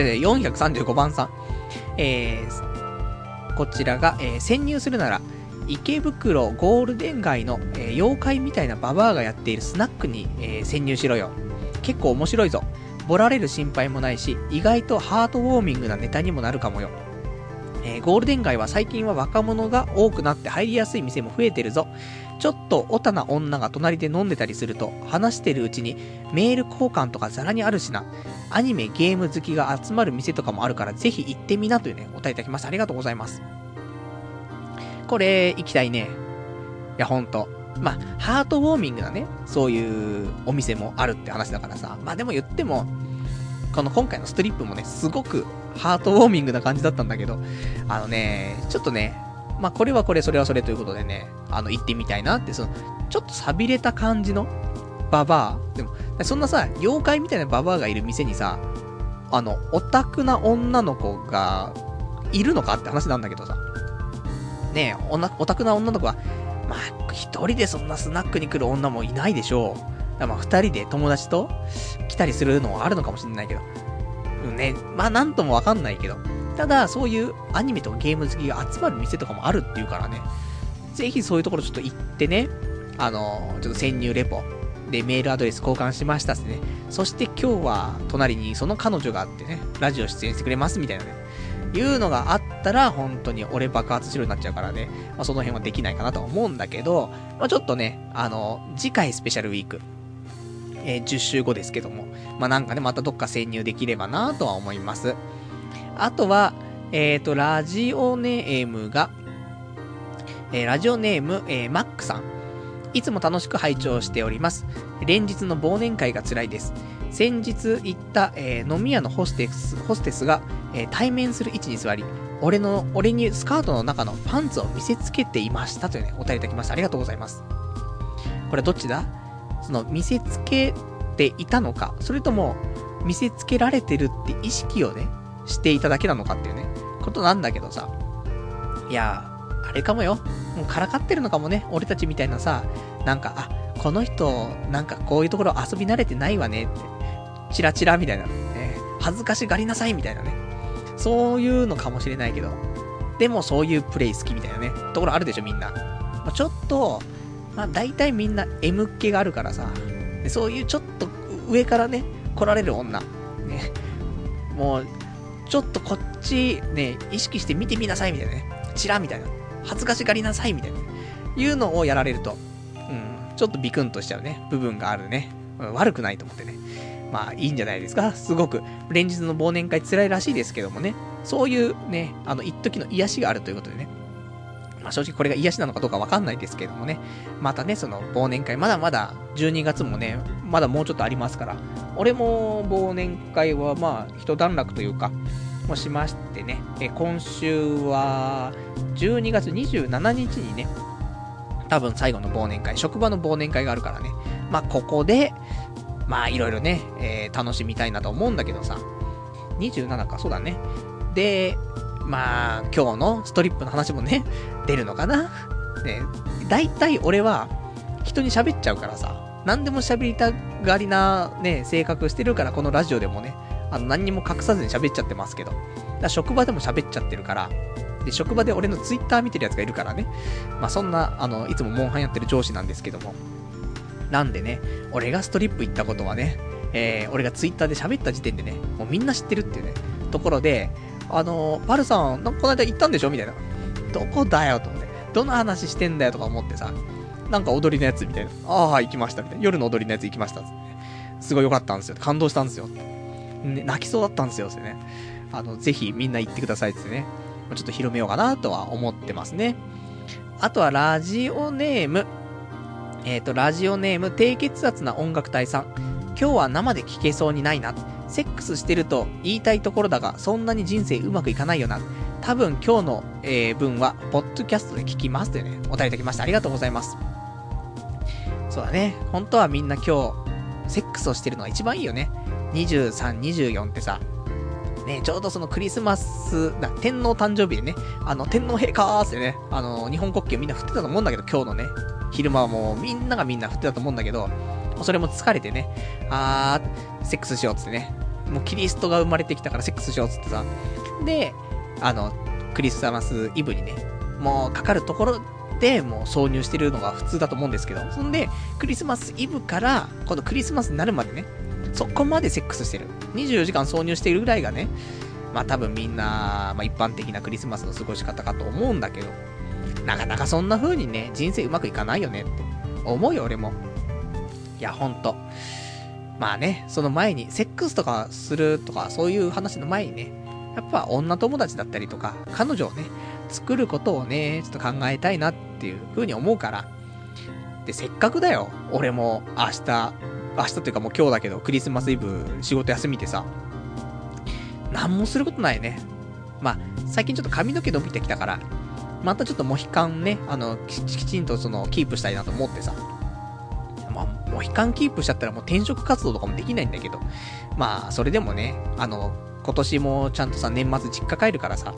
違う、435番さん。えー、こちらが、えー、潜入するなら、池袋ゴールデン街の、えー、妖怪みたいなババアがやっているスナックに、えー、潜入しろよ。結構面白いぞ。ボラれる心配もないし、意外とハートウォーミングなネタにもなるかもよ。えー、ゴールデン街は最近は若者が多くなって入りやすい店も増えてるぞ。ちょっとオタな女が隣で飲んでたりすると、話してるうちにメール交換とかザラにあるしな。アニメ、ゲーム好きが集まる店とかもあるから、ぜひ行ってみなというね、お答えいただきました。ありがとうございます。これ、行きたいね。いや、ほんと。まあ、ハートウォーミングなね、そういうお店もあるって話だからさ。まあでも言っても、この今回のストリップもね、すごくハートウォーミングな感じだったんだけど、あのね、ちょっとね、まあこれはこれ、それはそれということでね、あの、行ってみたいなって、その、ちょっと錆びれた感じのババア。でも、そんなさ、妖怪みたいなババアがいる店にさ、あの、オタクな女の子が、いるのかって話なんだけどさ。ねえ、オタクな女の子は、まあ、一人でそんなスナックに来る女もいないでしょう。だまあ、二人で友達と来たりするのはあるのかもしれないけど。うんね、まあ、なんともわかんないけど。ただ、そういうアニメとかゲーム好きが集まる店とかもあるっていうからね。ぜひそういうところちょっと行ってね、あの、ちょっと潜入レポでメールアドレス交換しましたっすね。そして今日は隣にその彼女があってね、ラジオ出演してくれますみたいなね。いうのがあったら、本当に俺爆発しろになっちゃうからね。まあ、その辺はできないかなと思うんだけど、まあ、ちょっとね、あの、次回スペシャルウィーク、えー、10週後ですけども、まあ、なんかね、またどっか潜入できればなとは思います。あとは、えっ、ー、と、ラジオネームが、えー、ラジオネーム、えー、マックさん。いつも楽しく拝聴しております。連日の忘年会が辛いです。先日行った、えー飲み屋のホステス、ホステスが、えー対面する位置に座り、俺の、俺にスカートの中のパンツを見せつけていましたというね、お便りいただきました。ありがとうございます。これどっちだ？その、見せつけていたのか、それとも、見せつけられてるって意識をね、していただけなのかっていうね、ことなんだけどさ。いや、あれかもよ。もうからかってるのかもね。俺たちみたいなさ、なんか、あ、この人、なんかこういうところ遊び慣れてないわねって。チラチラみたいな。ね、恥ずかしがりなさいみたいなね。そういうのかもしれないけど。でもそういうプレイ好きみたいなね。ところあるでしょ、みんな。まあ、ちょっと、まあ大体みんな M っ気があるからさ。でそういうちょっと上からね、来られる女。ね。もう、ちょっとこっちね、意識して見てみなさいみたいなね。チラみたいな。恥ずかしがりなさいみたいな。いうのをやられると、うん、ちょっとビクンとしちゃうね、部分があるね。悪くないと思ってね。まあいいんじゃないですか。すごく、連日の忘年会辛いらしいですけどもね。そういうね、あの、一時の癒しがあるということでね。まあ正直これが癒しなのかどうかわかんないですけどもね。またね、その忘年会、まだまだ12月もね、まだもうちょっとありますから。俺も忘年会はまあ一段落というか、もしましてね、え今週は12月27日にね、多分最後の忘年会、職場の忘年会があるからね。まあ、ここで、まあ、いろいろね、えー楽しみたいなと思うんだけどさ。27か、そうだね。で、まあ、今日のストリップの話もね、出るのかな？ね、大体俺は、人に喋っちゃうからさ、何でも喋りたがりなね、性格してるから、このラジオでもね、あの、何にも隠さずに喋っちゃってますけど。だ職場でも喋っちゃってるから、で、職場で俺のツイッター見てるやつがいるからね。まあそんな、あの、いつもモンハンやってる上司なんですけども。なんでね、俺がストリップ行ったことはね、えー、俺がツイッターで喋った時点でね、もうみんな知ってるっていうね、ところで、あのパルさん、この間行ったんでしょ？みたいな。どこだよと思って。どの話してんだよとか思ってさ、なんか踊りのやつみたいな。ああ、行きましたみたいな。夜の踊りのやつ行きましたっつって。すごい良かったんですよ。感動したんですよ。ね、泣きそうだったんですよ。ってね。あの、ぜひみんな行ってくださいってね。ちょっと広めようかなとは思ってますね。あとはラジオネーム。えっ、と、ラジオネーム、低血圧な音楽隊さん。今日は生で聞けそうにないな。セックスしてると言いたいところだが、そんなに人生うまくいかないよな。多分今日の、えー文は、ポッドキャストで聞きますというね、お便りいただきました。ありがとうございます。そうだね。本当はみんな今日、セックスをしてるのが一番いいよね。23、24ってさ、ね、ちょうどそのクリスマス、だ天皇誕生日でね、あの、天皇陛下ーってね、あの、日本国旗をみんな振ってたと思うんだけど、今日のね、昼間はもうみんながみんな振ってたと思うんだけど、もうそれも疲れてね、あー、セックスしようっつってね、もうキリストが生まれてきたからセックスしようっつってさ、で、あの、クリスマスイブにね、もうかかるところでもう挿入してるのが普通だと思うんですけど、そんで、クリスマスイブから、今度クリスマスになるまでね、そこまでセックスしてる。24時間挿入しているぐらいがね、まあ多分みんな、まあ一般的なクリスマスの過ごし方かと思うんだけど、なかなかそんな風にね、人生うまくいかないよねって思うよ、俺も。いや、ほんと。まあね、その前に、セックスとかするとか、そういう話の前にね、やっぱ女友達だったりとか、彼女をね、作ることをね、ちょっと考えたいなっていう風に思うから。で、せっかくだよ。俺も明日、明日っていうかもう今日だけど、クリスマスイブ仕事休みでさ、なんもすることないね。まあ、最近ちょっと髪の毛伸びてきたから、またちょっとモヒカンね、あの、ききちんとその、キープしたいなと思ってさ。まあ、モヒカンキープしちゃったらもう転職活動とかもできないんだけど、まあ、それでもね、あの、今年もちゃんとさ、年末実家帰るからさ、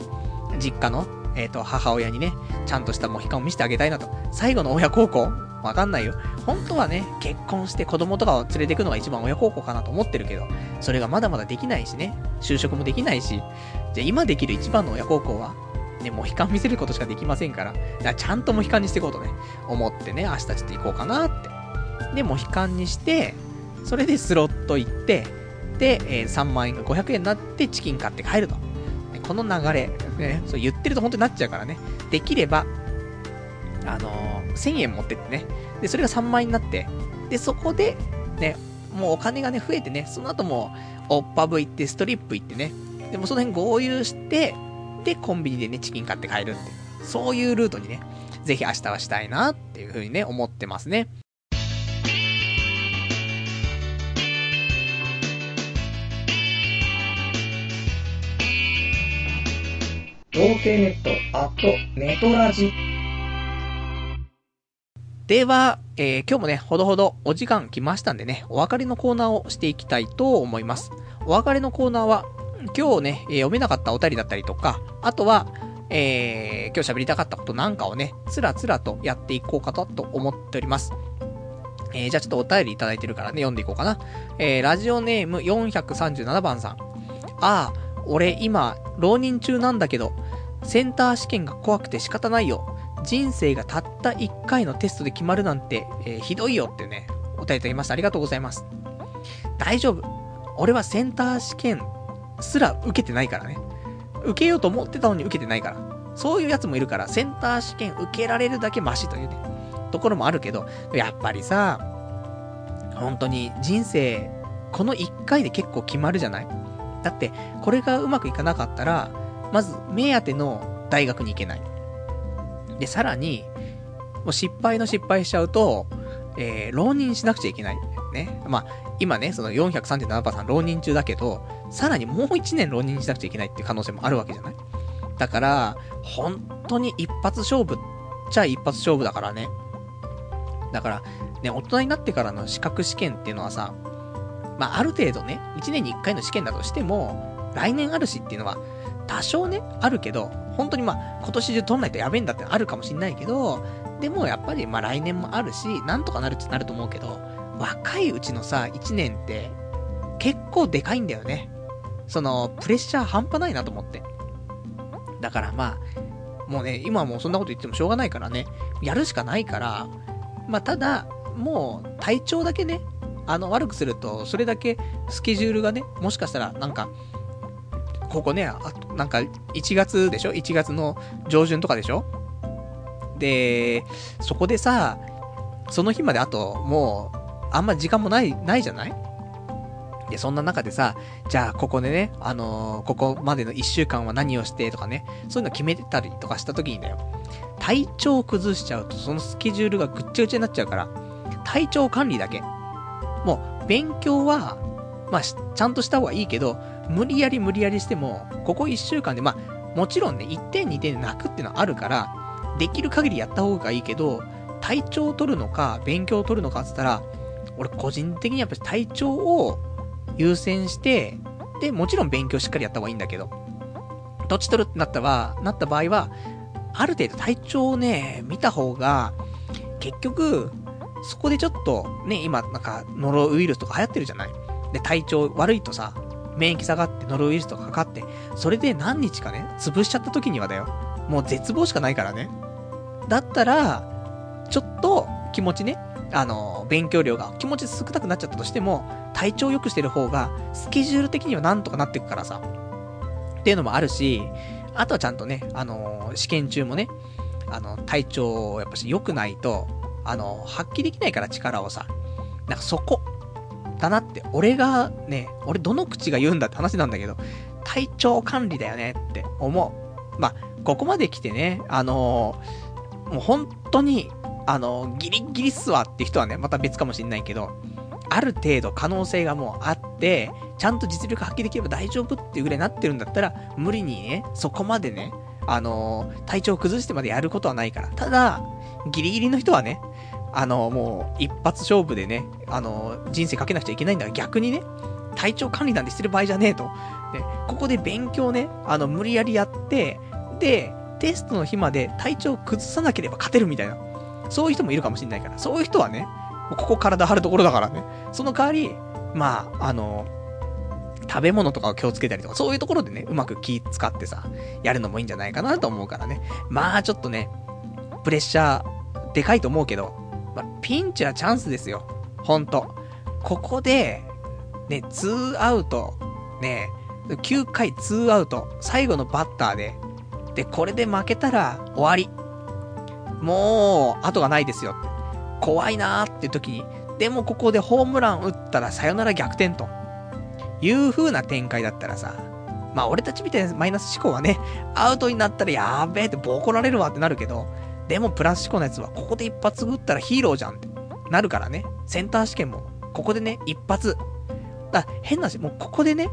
実家の、えっ、と、母親にね、ちゃんとしたモヒカンを見せてあげたいなと。最後の親孝行？わかんないよ。本当はね、結婚して子供とかを連れてくのが一番親孝行かなと思ってるけど、それがまだまだできないしね、就職もできないし、じゃあ今できる一番の親孝行は、ね、モヒカン見せることしかできませんから、だからちゃんとモヒカンにしていこうとね、思ってね、明日ちょっと行こうかなって。で、モヒカンにして、それでスロット行って、で、えー3万円が500円になってチキン買って帰ると。この流れ、ね、そう言ってると本当になっちゃうからね。できれば、あのー1000円持ってってね。で、それが3万円になって、で、そこで、ね、もうお金がね、増えてね、その後も、オッパブ行って、ストリップ行ってね、でもその辺合流して、で、コンビニでね、チキン買って帰るっていう。そういうルートにね、ぜひ明日はしたいなっていうふうにね、思ってますね。童貞ネットアットネトラジでは、えー、今日もね、ほどほどお時間来ましたんでね、お別れのコーナーをしていきたいと思います。お別れのコーナーは、今日ね、えー、読めなかったお便りだったりとか、あとは、えー、今日喋りたかったことなんかをね、つらつらとやっていこうかと思っております。えー、じゃあちょっとお便りいただいてるからね、読んでいこうかな。えー、ラジオネーム437番さん。ああ、俺今、浪人中なんだけど、センター試験が怖くて仕方ないよ。人生がたった1回のテストで決まるなんて、えー、ひどいよってね、お便りいただきました。ありがとうございます。大丈夫。俺はセンター試験すら受けてないからね。受けようと思ってたのに受けてないから。そういうやつもいるから、センター試験受けられるだけマシというね、ところもあるけど、やっぱりさ、本当に人生、この1回で結構決まるじゃない？だって、これがうまくいかなかったら、まず目当ての大学に行けない。で、さらに、もう失敗の失敗しちゃうと、えー、浪人しなくちゃいけない。ね。まあ、今ね、その437%さん浪人中だけど、さらにもう1年浪人しなくちゃいけないっていう可能性もあるわけじゃない？だから、本当に一発勝負っちゃ一発勝負だからね。だから、ね、大人になってからの資格試験っていうのはさ、まあ、ある程度ね、1年に1回の試験だとしても、来年あるしっていうのは、多少ね、あるけど、本当にまあ、今年中取んないとやべえんだってあるかもしんないけど、でもやっぱりまあ来年もあるし、なんとかなるってなると思うけど、若いうちのさ、1年って、結構でかいんだよね。その、プレッシャー半端ないなと思って。だからまあ、もうね、今はもうそんなこと言ってもしょうがないからね、やるしかないから、まあただ、もう体調だけね、あの、悪くすると、それだけスケジュールがね、もしかしたらなんか、ここね、あと、なんか、1月でしょ ?1 月の上旬とかでしょ？で、そこでさ、その日まであと、もう、あんま時間もない、ないじゃない？で、そんな中でさ、じゃあ、ここでね、あのー、ここまでの1週間は何をしてとかね、そういうの決めてたりとかした時にだよ。体調を崩しちゃうと、そのスケジュールがぐっちゃぐちゃになっちゃうから、体調管理だけ。もう、勉強は、まあ、ちゃんとした方がいいけど、無理やり無理やりしても、ここ1週間で、まあ、もちろんね、1点2点で泣くっていうのはあるから、できる限りやった方がいいけど、体調を取るのか、勉強を取るのかって言ったら、俺個人的にやっぱり体調を優先して、で、もちろん勉強しっかりやった方がいいんだけど、どっち取るってなったは、なった場合は、ある程度体調をね、見た方が、結局、そこでちょっと、ね、今、なんか、ノロウイルスとか流行ってるじゃない？で、体調悪いとさ、免疫下がってノロウイルスとかかかって、それで何日かね、潰しちゃった時にはだよ。もう絶望しかないからね。だったら、ちょっと気持ちね、あの、勉強量が気持ち少なくなっちゃったとしても、体調良くしてる方が、スケジュール的にはなんとかなっていくからさ。っていうのもあるし、あとはちゃんとね、あの、試験中もね、あの、体調、やっぱし良くないと、あの、発揮できないから力をさ。なんかそこ、だなって、俺がね、俺どの口が言うんだって話なんだけど、体調管理だよねって思う。まあ、ここまで来てね、あのー、もう本当に、あのー、ギリギリっすわって人はね、また別かもしんないけど、ある程度可能性がもうあって、ちゃんと実力発揮できれば大丈夫っていうぐらいになってるんだったら、無理にね、そこまでね、あのー、体調崩してまでやることはないから。ただ、ギリギリの人はね、あの、もう、一発勝負でね、あの、人生かけなくちゃいけないんだから逆にね、体調管理なんてしてる場合じゃねえと。で、ここで勉強ね、あの、無理やりやって、で、テストの日まで体調崩さなければ勝てるみたいな。そういう人もいるかもしれないから。そういう人はね、ここ体張るところだからね。その代わり、まあ、あの、食べ物とかを気をつけたりとか、そういうところでね、うまく気使ってさ、やるのもいいんじゃないかなと思うからね。まあ、ちょっとね、プレッシャー、でかいと思うけど、まあ、ピンチはチャンスですよ。ほんと。ここで、ね、2アウト、ね、9回2アウト、最後のバッターで、で、これで負けたら終わり。もう、後がないですよ。怖いなーって時に、でもここでホームラン打ったらさよなら逆転と。いう風な展開だったらさ、まあ俺たちみたいなマイナス思考はね、アウトになったらやーべえってボコられるわってなるけど、でもプラス思考のやつは、ここで一発撃ったらヒーローじゃんってなるからね。センター試験も、ここでね、一発。だ変な話、もうここでね、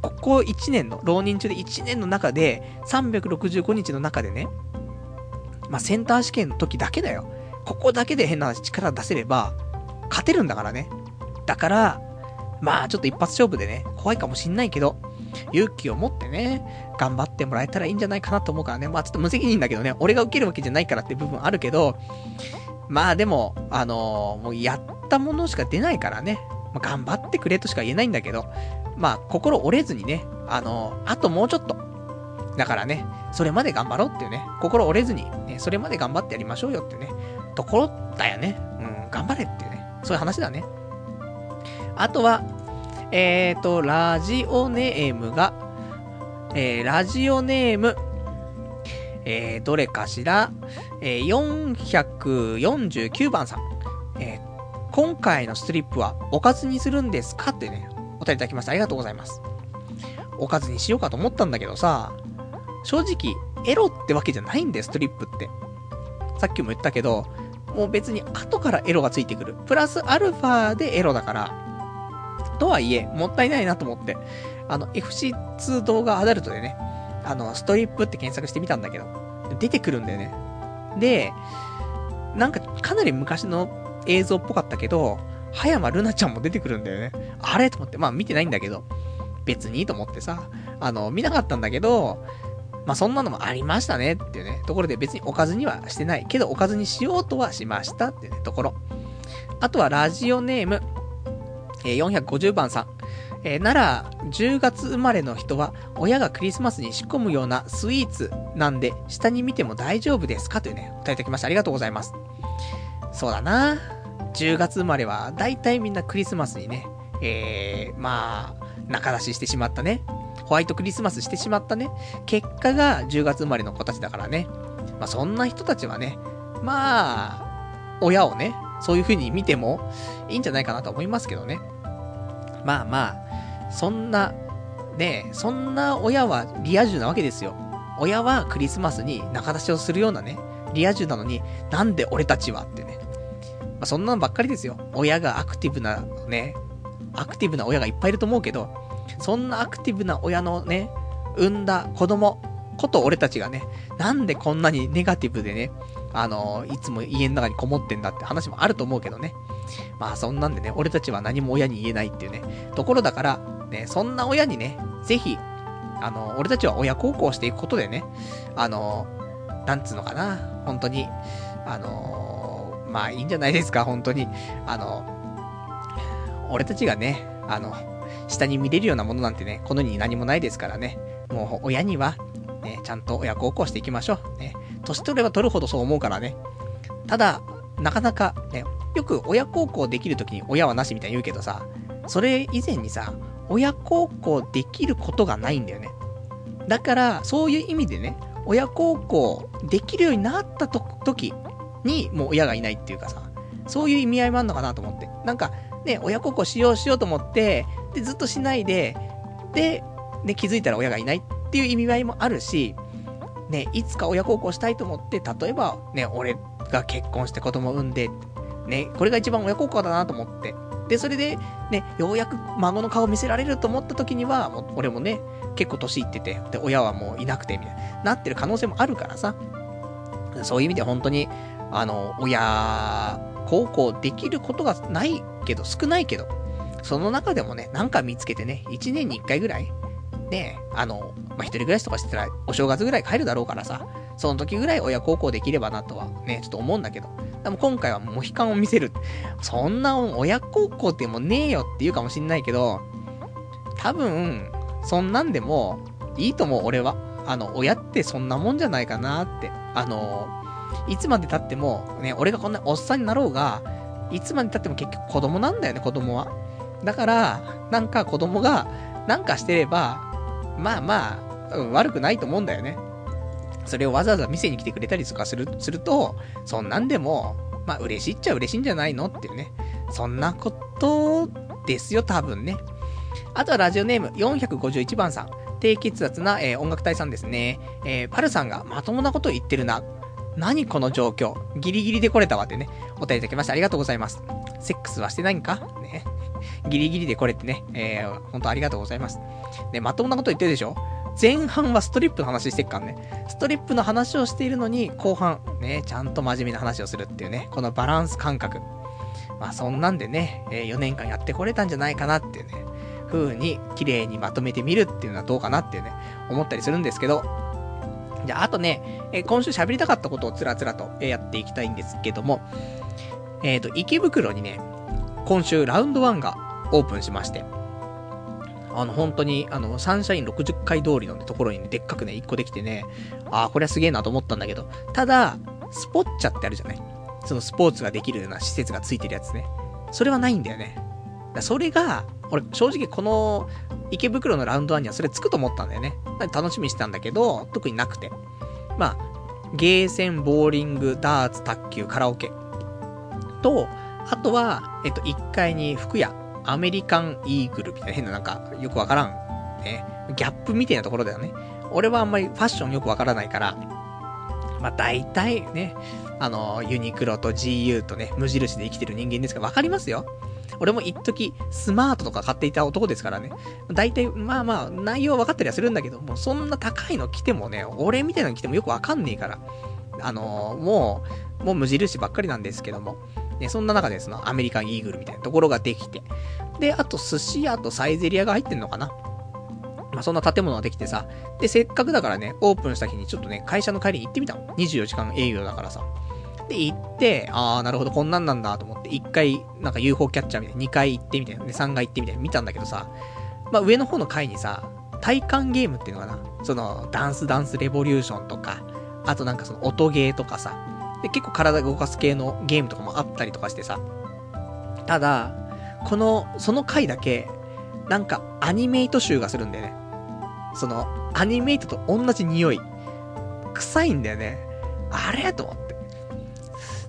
ここ1年の、浪人中で1年の中で、365日の中でね、まあ、センター試験の時だけだよ。ここだけで変な話力出せれば、勝てるんだからね。だから、まあちょっと一発勝負でね、怖いかもしんないけど、勇気を持ってね、頑張ってもらえたらいいんじゃないかなと思うからね。まあちょっと無責任だけどね、俺が受けるわけじゃないからって部分あるけど、まあでも、あのー、もうやったものしか出ないからね、まあ、頑張ってくれとしか言えないんだけど、まあ心折れずにね、あのー、あともうちょっと。だからね、それまで頑張ろうっていうね、心折れずに、ね、それまで頑張ってやりましょうよってね、ところだよね。うん、頑張れっていうね、そういう話だね。あとは、えーと、ラジオネームが、えー、ラジオネーム、えー、どれかしら、えー、449番さん。えー、今回のストリップはおかずにするんですかってね、お便りいただきました。ありがとうございます。おかずにしようかと思ったんだけどさ、正直、エロってわけじゃないんだよ、ストリップって。さっきも言ったけど、もう別に後からエロがついてくる。プラスアルファでエロだから、とはいえ、もったいないなと思って、あの、FC2 動画アダルトでね、あの、ストリップって検索してみたんだけど、出てくるんだよね。で、なんかかなり昔の映像っぽかったけど、葉山ルナちゃんも出てくるんだよね。あれと思って、まあ見てないんだけど、別にと思ってさ、あの、見なかったんだけど、まあそんなのもありましたねっていうね、ところで別におかずにはしてない。けどおかずにしようとはしましたっていうね、ところ。あとはラジオネーム、えー、450番さん。えー、なら、10月生まれの人は、親がクリスマスに仕込むようなスイーツなんで、下に見ても大丈夫ですか？というね、答えいただきました。ありがとうございます。そうだな。10月生まれは、大体みんなクリスマスにね、えー、まあ、仲出ししてしまったね。ホワイトクリスマスしてしまったね。結果が10月生まれの子たちだからね。まあ、そんな人たちはね、まあ、親をね、そういう風に見てもいいんじゃないかなと思いますけどね。まあまあ、そんな、ねそんな親はリア充なわけですよ。親はクリスマスに仲出しをするようなね、リア充なのに、なんで俺たちはってね。まあ、そんなのばっかりですよ。親がアクティブなね、アクティブな親がいっぱいいると思うけど、そんなアクティブな親のね、産んだ子供こと俺たちがね、なんでこんなにネガティブでね、あのいつも家の中にこもってんだって話もあると思うけどね。まあそんなんでね、俺たちは何も親に言えないっていうね、ところだから、ね、そんな親にね、ぜひ、あの、俺たちは親孝行していくことでね、あの、なんつうのかな、本当に、あの、まあいいんじゃないですか、本当に。あの、俺たちがね、あの、下に見れるようなものなんてね、この世に何もないですからね、もう親には、ね、ちゃんと親孝行していきましょう。ね、年取れば取るほどそう思うからね。ただ、なかなか、ね、よく親孝行できるときに親はなしみたいに言うけどさ、それ以前にさ、親孝行できることがないんだよね。だから、そういう意味でね、親孝行できるようになったと時に、もう親がいないっていうかさ、そういう意味合いもあるのかなと思って。なんか、ね、親孝行しようしようと思って、で、ずっとしないで、で、ね、気づいたら親がいないっていう意味合いもあるし、ね、いつか親孝行したいと思って、例えば、ね、俺が結婚して子供産んで、ね、これが一番親孝行だなと思って。で、それで、ね、ようやく孫の顔見せられると思った時には、もう俺もね、結構年いってて、で、親はもういなくて、みたいな、なってる可能性もあるからさ。そういう意味で本当に、あの、親孝行できることがないけど、少ないけど、その中でもね、なんか見つけてね、1年に1回ぐらい、ね、あの、まあ、一人暮らしとかしてたら、お正月ぐらい帰るだろうからさ、その時ぐらい親孝行できればなとはね、ちょっと思うんだけど。でも今回はモヒカンを見せる。そんな親孝行ってもうねえよって言うかもしんないけど、多分、そんなんでもいいと思う、俺は。あの、親ってそんなもんじゃないかなって。あの、いつまで経っても、ね、俺がこんなおっさんになろうが、いつまで経っても結局子供なんだよね、子供は。だから、なんか子供が、なんかしてれば、まあまあ、悪くないと思うんだよね。それをわざわざ店に来てくれたりとかする、すると、そんなんでも、まあ嬉しいっちゃ嬉しいんじゃないのっていうね。そんなことですよ、多分ね。あとはラジオネーム451番さん。低血圧な、えー、音楽隊さんですね。えー、パルさんがまともなこと言ってるな。何この状況。ギリギリで来れたわってね、お便りいただきましてありがとうございます。セックスはしてないんか？ね。ギリギリで来れてね、えー、本当ありがとうございます。で、まともなこと言ってるでしょ？前半はストリップの話してっからね。ストリップの話をしているのに、後半、ね、ちゃんと真面目な話をするっていうね、このバランス感覚。まあそんなんでね、え、4年間やってこれたんじゃないかなっていうね、風に綺麗にまとめてみるっていうのはどうかなっていうね、思ったりするんですけど、じゃあ、あとね、えー、今週喋りたかったことをつらつらとやっていきたいんですけども、えっ、ー、と、池袋にね、今週ラウンド1がオープンしまして、あの、本当に、あの、サンシャイン60階通りの、ところにね、でっかくね、1個できてね、ああ、これはすげえなと思ったんだけど、ただ、スポッチャってあるじゃない？そのスポーツができるような施設がついてるやつね。それはないんだよね。だそれが、俺、正直この池袋のラウンド1にはそれつくと思ったんだよね。楽しみにしてたんだけど、特になくて。まあ、ゲーセン、ボーリング、ダーツ、卓球、カラオケ。と、あとは、えっと、1階に服屋、アメリカンイーグルみたいな変ななんか、よくわからん。ね。ギャップみたいなところだよね。俺はあんまりファッションよくわからないから、まあ大体ね、あの、ユニクロと GU とね、無印で生きてる人間ですからわかりますよ。俺も一時スマートとか買っていた男ですからね。大体、まあまあ、内容は分かったりはするんだけど、もうそんな高いの着てもね、俺みたいなの着てもよくわかんねえから。あのー、もう、もう無印ばっかりなんですけども。ね、そんな中でそのアメリカンイーグルみたいなところができて。で、あと寿司屋とサイゼリアが入ってんのかなまあ、そんな建物ができてさ。で、せっかくだからね、オープンした日にちょっとね、会社の帰りに行ってみたの。24時間営業だからさ。で、行って、あー、なるほど、こんなんなんだと思って、1回、なんか UFO キャッチャーみたいな、2回行ってみたいな、で、3回行ってみたいな、見たんだけどさ、まあ、上の方の階にさ、体感ゲームっていうのかな。その、ダンスダンスレボリューションとか、あとなんかその音ゲーとかさ、で、結構体動かす系のゲームとかもあったりとかしてさ。ただ、この、その回だけ、なんかアニメイト集がするんだよね。その、アニメイトと同じ匂い。臭いんだよね。あれと思って。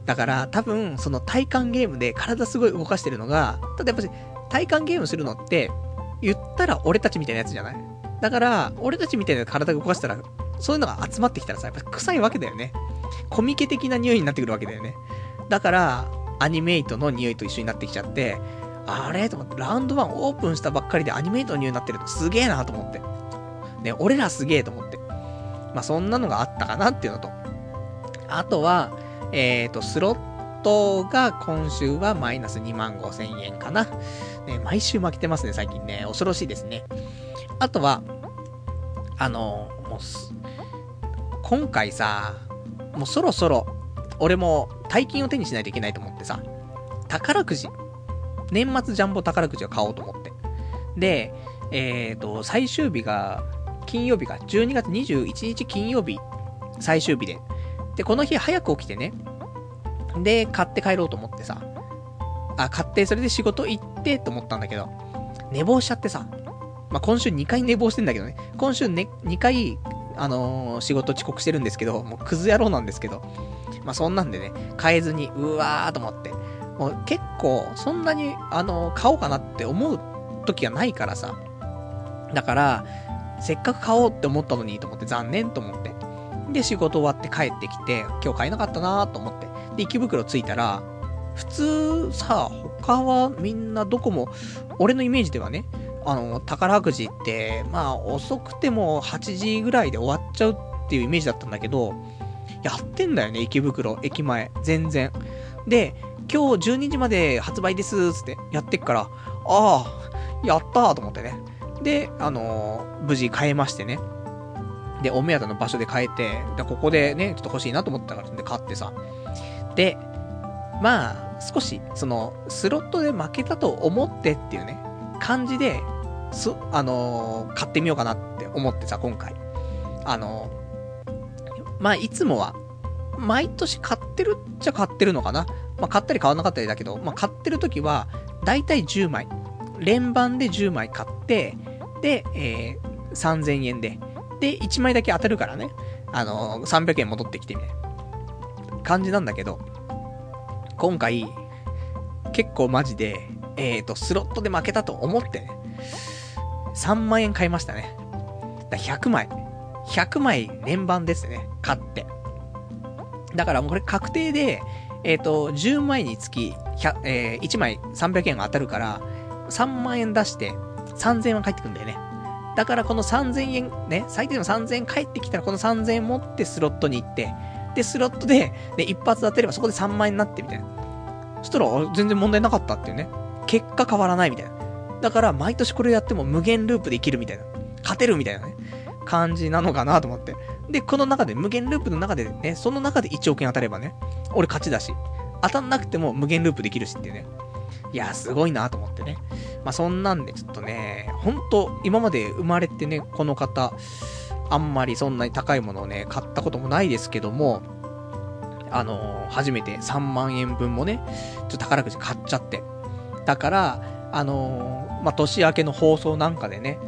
だから多分、その体感ゲームで体すごい動かしてるのが、ただやっぱり体感ゲームするのって、言ったら俺たちみたいなやつじゃない？だから、俺たちみたいな体動かしたら、そういうのが集まってきたらさ、やっぱ臭いわけだよね。コミケ的な匂いになってくるわけだよね。だから、アニメイトの匂いと一緒になってきちゃって、あれ？と思って、ラウンド1オープンしたばっかりでアニメイトの匂いになってるとすげえなと思って。ね、俺らすげえと思って。まあ、そんなのがあったかなっていうのと。あとは、えっ、ー、と、スロットが今週はマイナス2万5千円かな。ね、毎週負けてますね、最近ね。恐ろしいですね。あとは、あの、もう今回さ、もうそろそろ、俺も大金を手にしないといけないと思ってさ、宝くじ、年末ジャンボ宝くじを買おうと思って。で、えっ、ー、と、最終日が、金曜日が、12月21日金曜日、最終日で。で、この日早く起きてね。で、買って帰ろうと思ってさ。あ、買って、それで仕事行ってと思ったんだけど、寝坊しちゃってさ。まあ、今週2回寝坊してんだけどね。今週ね、2回、あのー、仕事遅刻してるんですけど、もうクズ野郎なんですけど。まあ、そんなんでね、買えずに、うわーと思って。もう結構、そんなに、あのー、買おうかなって思う時がないからさ。だから、せっかく買おうって思ったのにと思って残念と思って。で、仕事終わって帰ってきて、今日買えなかったなと思って。で、池袋着いたら、普通さ、他はみんなどこも、俺のイメージではね、あの、宝くじって、まあ、遅くても8時ぐらいで終わっちゃうっていうイメージだったんだけど、やってんだよね、池袋、駅前、全然。で、今日12時まで発売です、つってやってっから、ああ、やったーと思ってね。で、あのー、無事買えましてね。で、お目当ての場所で買えて、で、ここでね、ちょっと欲しいなと思ったから、で、買ってさ。で、まあ、少し、その、スロットで負けたと思ってっていうね、感じで、す、あのー、買ってみようかなって思ってさ、今回。あのー、まあ、いつもは、毎年買ってるっちゃ買ってるのかな。まあ、買ったり買わなかったりだけど、まあ、買ってる時は、だいたい10枚。連番で10枚買って、で、えー、3000円で。で、1枚だけ当たるからね。あのー、300円戻ってきてみたいな感じなんだけど、今回、結構マジで、えっ、ー、と、スロットで負けたと思ってね、3万円買いましたね。だ100枚。100枚連番ですね。買って。だからもうこれ確定で、えっ、ー、と、10枚につき、えー、1枚300円が当たるから、3万円出して3000円は返ってくんだよね。だからこの3000円、ね、最低でも3000円返ってきたらこの3000円持ってスロットに行って、で、スロットで、ね、一発当てればそこで3万円になってみたいな。そしたら、全然問題なかったっていうね。結果変わらないみたいな。だから、毎年これやっても無限ループでいけるみたいな。勝てるみたいなね。感じなのかなと思って。で、この中で、無限ループの中でね、その中で1億円当たればね、俺勝ちだし、当たんなくても無限ループできるしってね。いや、すごいなと思ってね。まあ、そんなんで、ちょっとね、ほんと、今まで生まれてね、この方、あんまりそんなに高いものをね、買ったこともないですけども、あのー、初めて3万円分もね、ちょっと宝くじ買っちゃって。だから、あのー、まあ、年明けの放送なんかでね、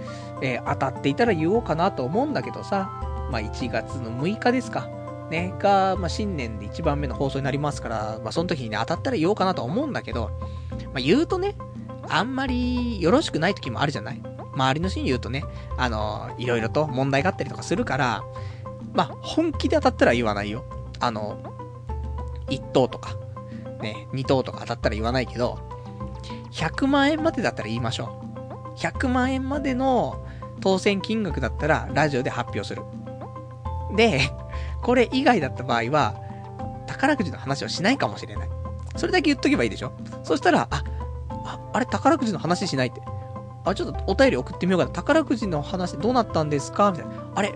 えー、当たっていたら言おうかなと思うんだけどさ、まあ、1月の6日ですか。ね、が、まあ、新年で1番目の放送になりますから、まあ、その時にね、当たったら言おうかなと思うんだけど、まあ、言うとね、あんまりよろしくない時もあるじゃない周りの人に言うとね、あの、いろいろと問題があったりとかするから、まあ、本気で当たったら言わないよ。あの、1等とか、ね、2等とか当たったら言わないけど、100万円までだったら言いましょう。100万円までの当選金額だったら、ラジオで発表する。で、これ以外だった場合は、宝くじの話をしないかもしれない。それだけ言っとけばいいでしょそしたら、あ、ああれ宝くじの話しないって。あ、ちょっとお便り送ってみようかな。宝くじの話どうなったんですか？みたいな。あれ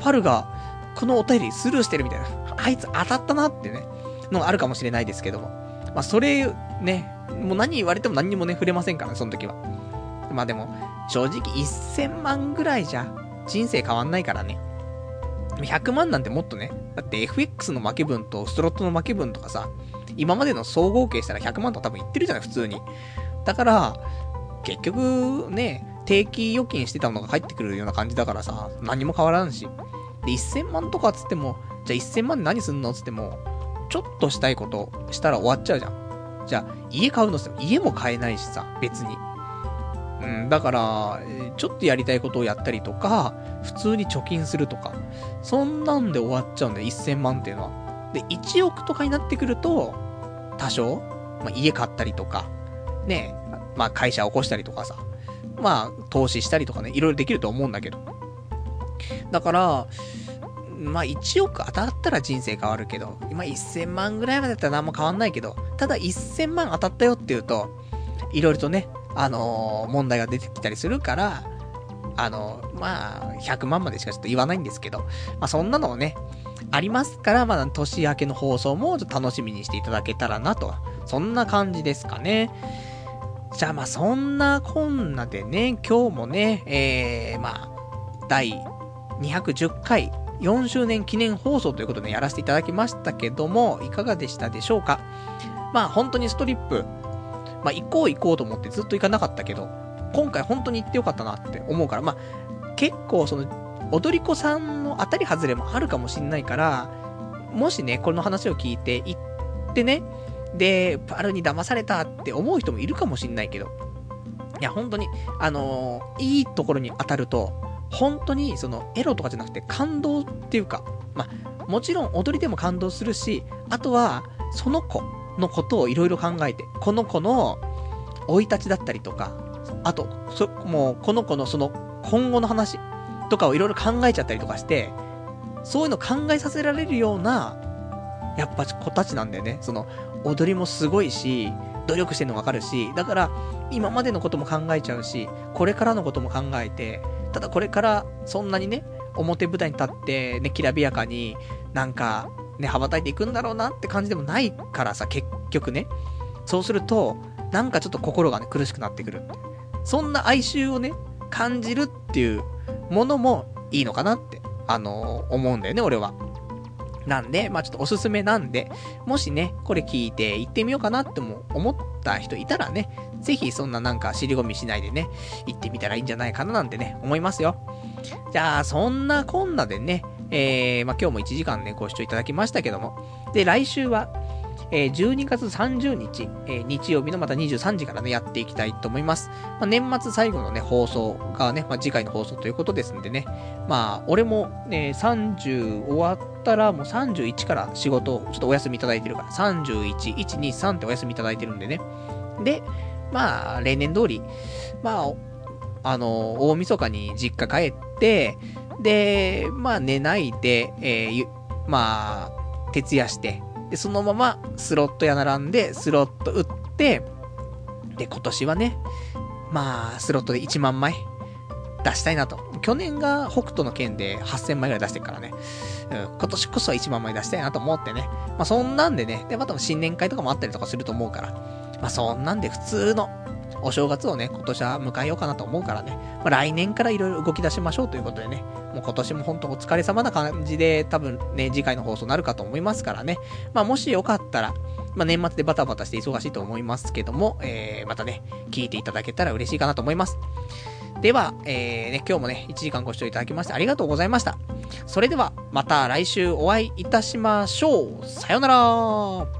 パルが、このお便りスルーしてるみたいな。あいつ当たったなってね、のがあるかもしれないですけども。まあ、それ、ね、もう何言われても何にもね、触れませんからね、その時は。まあでも、正直1000万ぐらいじゃ、人生変わんないからね。100万なんてもっとね、だって FX の負け分とストロットの負け分とかさ、今までの総合計したら100万とか多分いってるじゃない、普通に。だから、結局ね、定期預金してたのが返ってくるような感じだからさ、何も変わらんし。で、1000万とかつっても、じゃあ1000万で何すんのつっても、ちょっとしたいことしたら終わっちゃうじゃん。じゃあ、家買うのっつっても家も買えないしさ、別に。うん、だから、ちょっとやりたいことをやったりとか、普通に貯金するとか、そんなんで終わっちゃうんだよ、1000万っていうのは。で、1億とかになってくると、多少、まあ、家買ったりとか、ね、まあ、会社起こしたりとかさ、まあ、投資したりとかね、いろいろできると思うんだけど。だから、まあ、1億当たったら人生変わるけど、今1000万ぐらいまでだったら何も変わんないけど、ただ1000万当たったよっていうと、いろいろとね、あのー、問題が出てきたりするから、あのー、まあ、100万までしかちょっと言わないんですけど、まあ、そんなのをね、ありますから、まあ、年明けの放送もちょっと楽しみにしていただけたらなと。そんな感じですかね。じゃあまあそんなこんなでね、今日もね、えー、まあ、第210回4周年記念放送ということでやらせていただきましたけども、いかがでしたでしょうか？まあ本当にストリップ、まあ、行こう行こうと思ってずっと行かなかったけど、今回本当に行ってよかったなって思うから、まあ、結構その、踊り子さんの当たり外れもあるかもしんないから、もしね、この話を聞いて、行ってね、で、パルに騙されたって思う人もいるかもしんないけど、いや、本当に、あのー、いいところに当たると、本当に、その、エロとかじゃなくて感動っていうか、まあ、もちろん踊りでも感動するし、あとは、その子のことをいろいろ考えて、この子の生い立ちだったりとか、あと、そ、もう、この子のその、今後の話とかをいろいろ考えちゃったりとかして、そういうの考えさせられるような、やっぱ子たちなんだよね。その、踊りもすごいし、努力してるのわかるし、だから、今までのことも考えちゃうし、これからのことも考えて、ただこれからそんなにね、表舞台に立ってね、きらびやかになんかね、羽ばたいていくんだろうなって感じでもないからさ、結局ね。そうすると、なんかちょっと心がね、苦しくなってくる。そんな哀愁をね、感じるっていうものもいいのかなって、あのー、思うんだよね、俺は。なんで、まあちょっとおすすめなんで、もしね、これ聞いて行ってみようかなっても思った人いたらね、ぜひそんななんか尻込みしないでね、行ってみたらいいんじゃないかななんてね、思いますよ。じゃあ、そんなこんなでね、えー、まあ今日も1時間ね、ご視聴いただきましたけども、で、来週は、えー、12月30日、えー、日曜日のまた23時からね、やっていきたいと思います。まあ、年末最後のね、放送がね、まあ、次回の放送ということですんでね、まあ、俺もね、30終わったら、もう31から仕事をちょっとお休みいただいてるから、31、1、2、3ってお休みいただいてるんでね。で、まあ、例年通り、まあ、あの、大晦日に実家帰って、で、まあ寝ないで、えー、まあ、徹夜して、で、そのままスロット屋並んで、スロット打って、で、今年はね、まあ、スロットで1万枚出したいなと。去年が北斗の剣で8000枚ぐらい出してるからね。うん、今年こそは1万枚出したいなと思ってね。まあそんなんでね、で、また新年会とかもあったりとかすると思うから。まあそんなんで普通のお正月をね、今年は迎えようかなと思うからね。まあ来年からいろいろ動き出しましょうということでね。もう今年も本当お疲れ様な感じで多分ね、次回の放送になるかと思いますからね。まあもしよかったら、まあ年末でバタバタして忙しいと思いますけども、えー、またね、聞いていただけたら嬉しいかなと思います。では、えー、ね、今日もね、1時間ご視聴いただきましてありがとうございました。それでは、また来週お会いいたしましょう。さよなら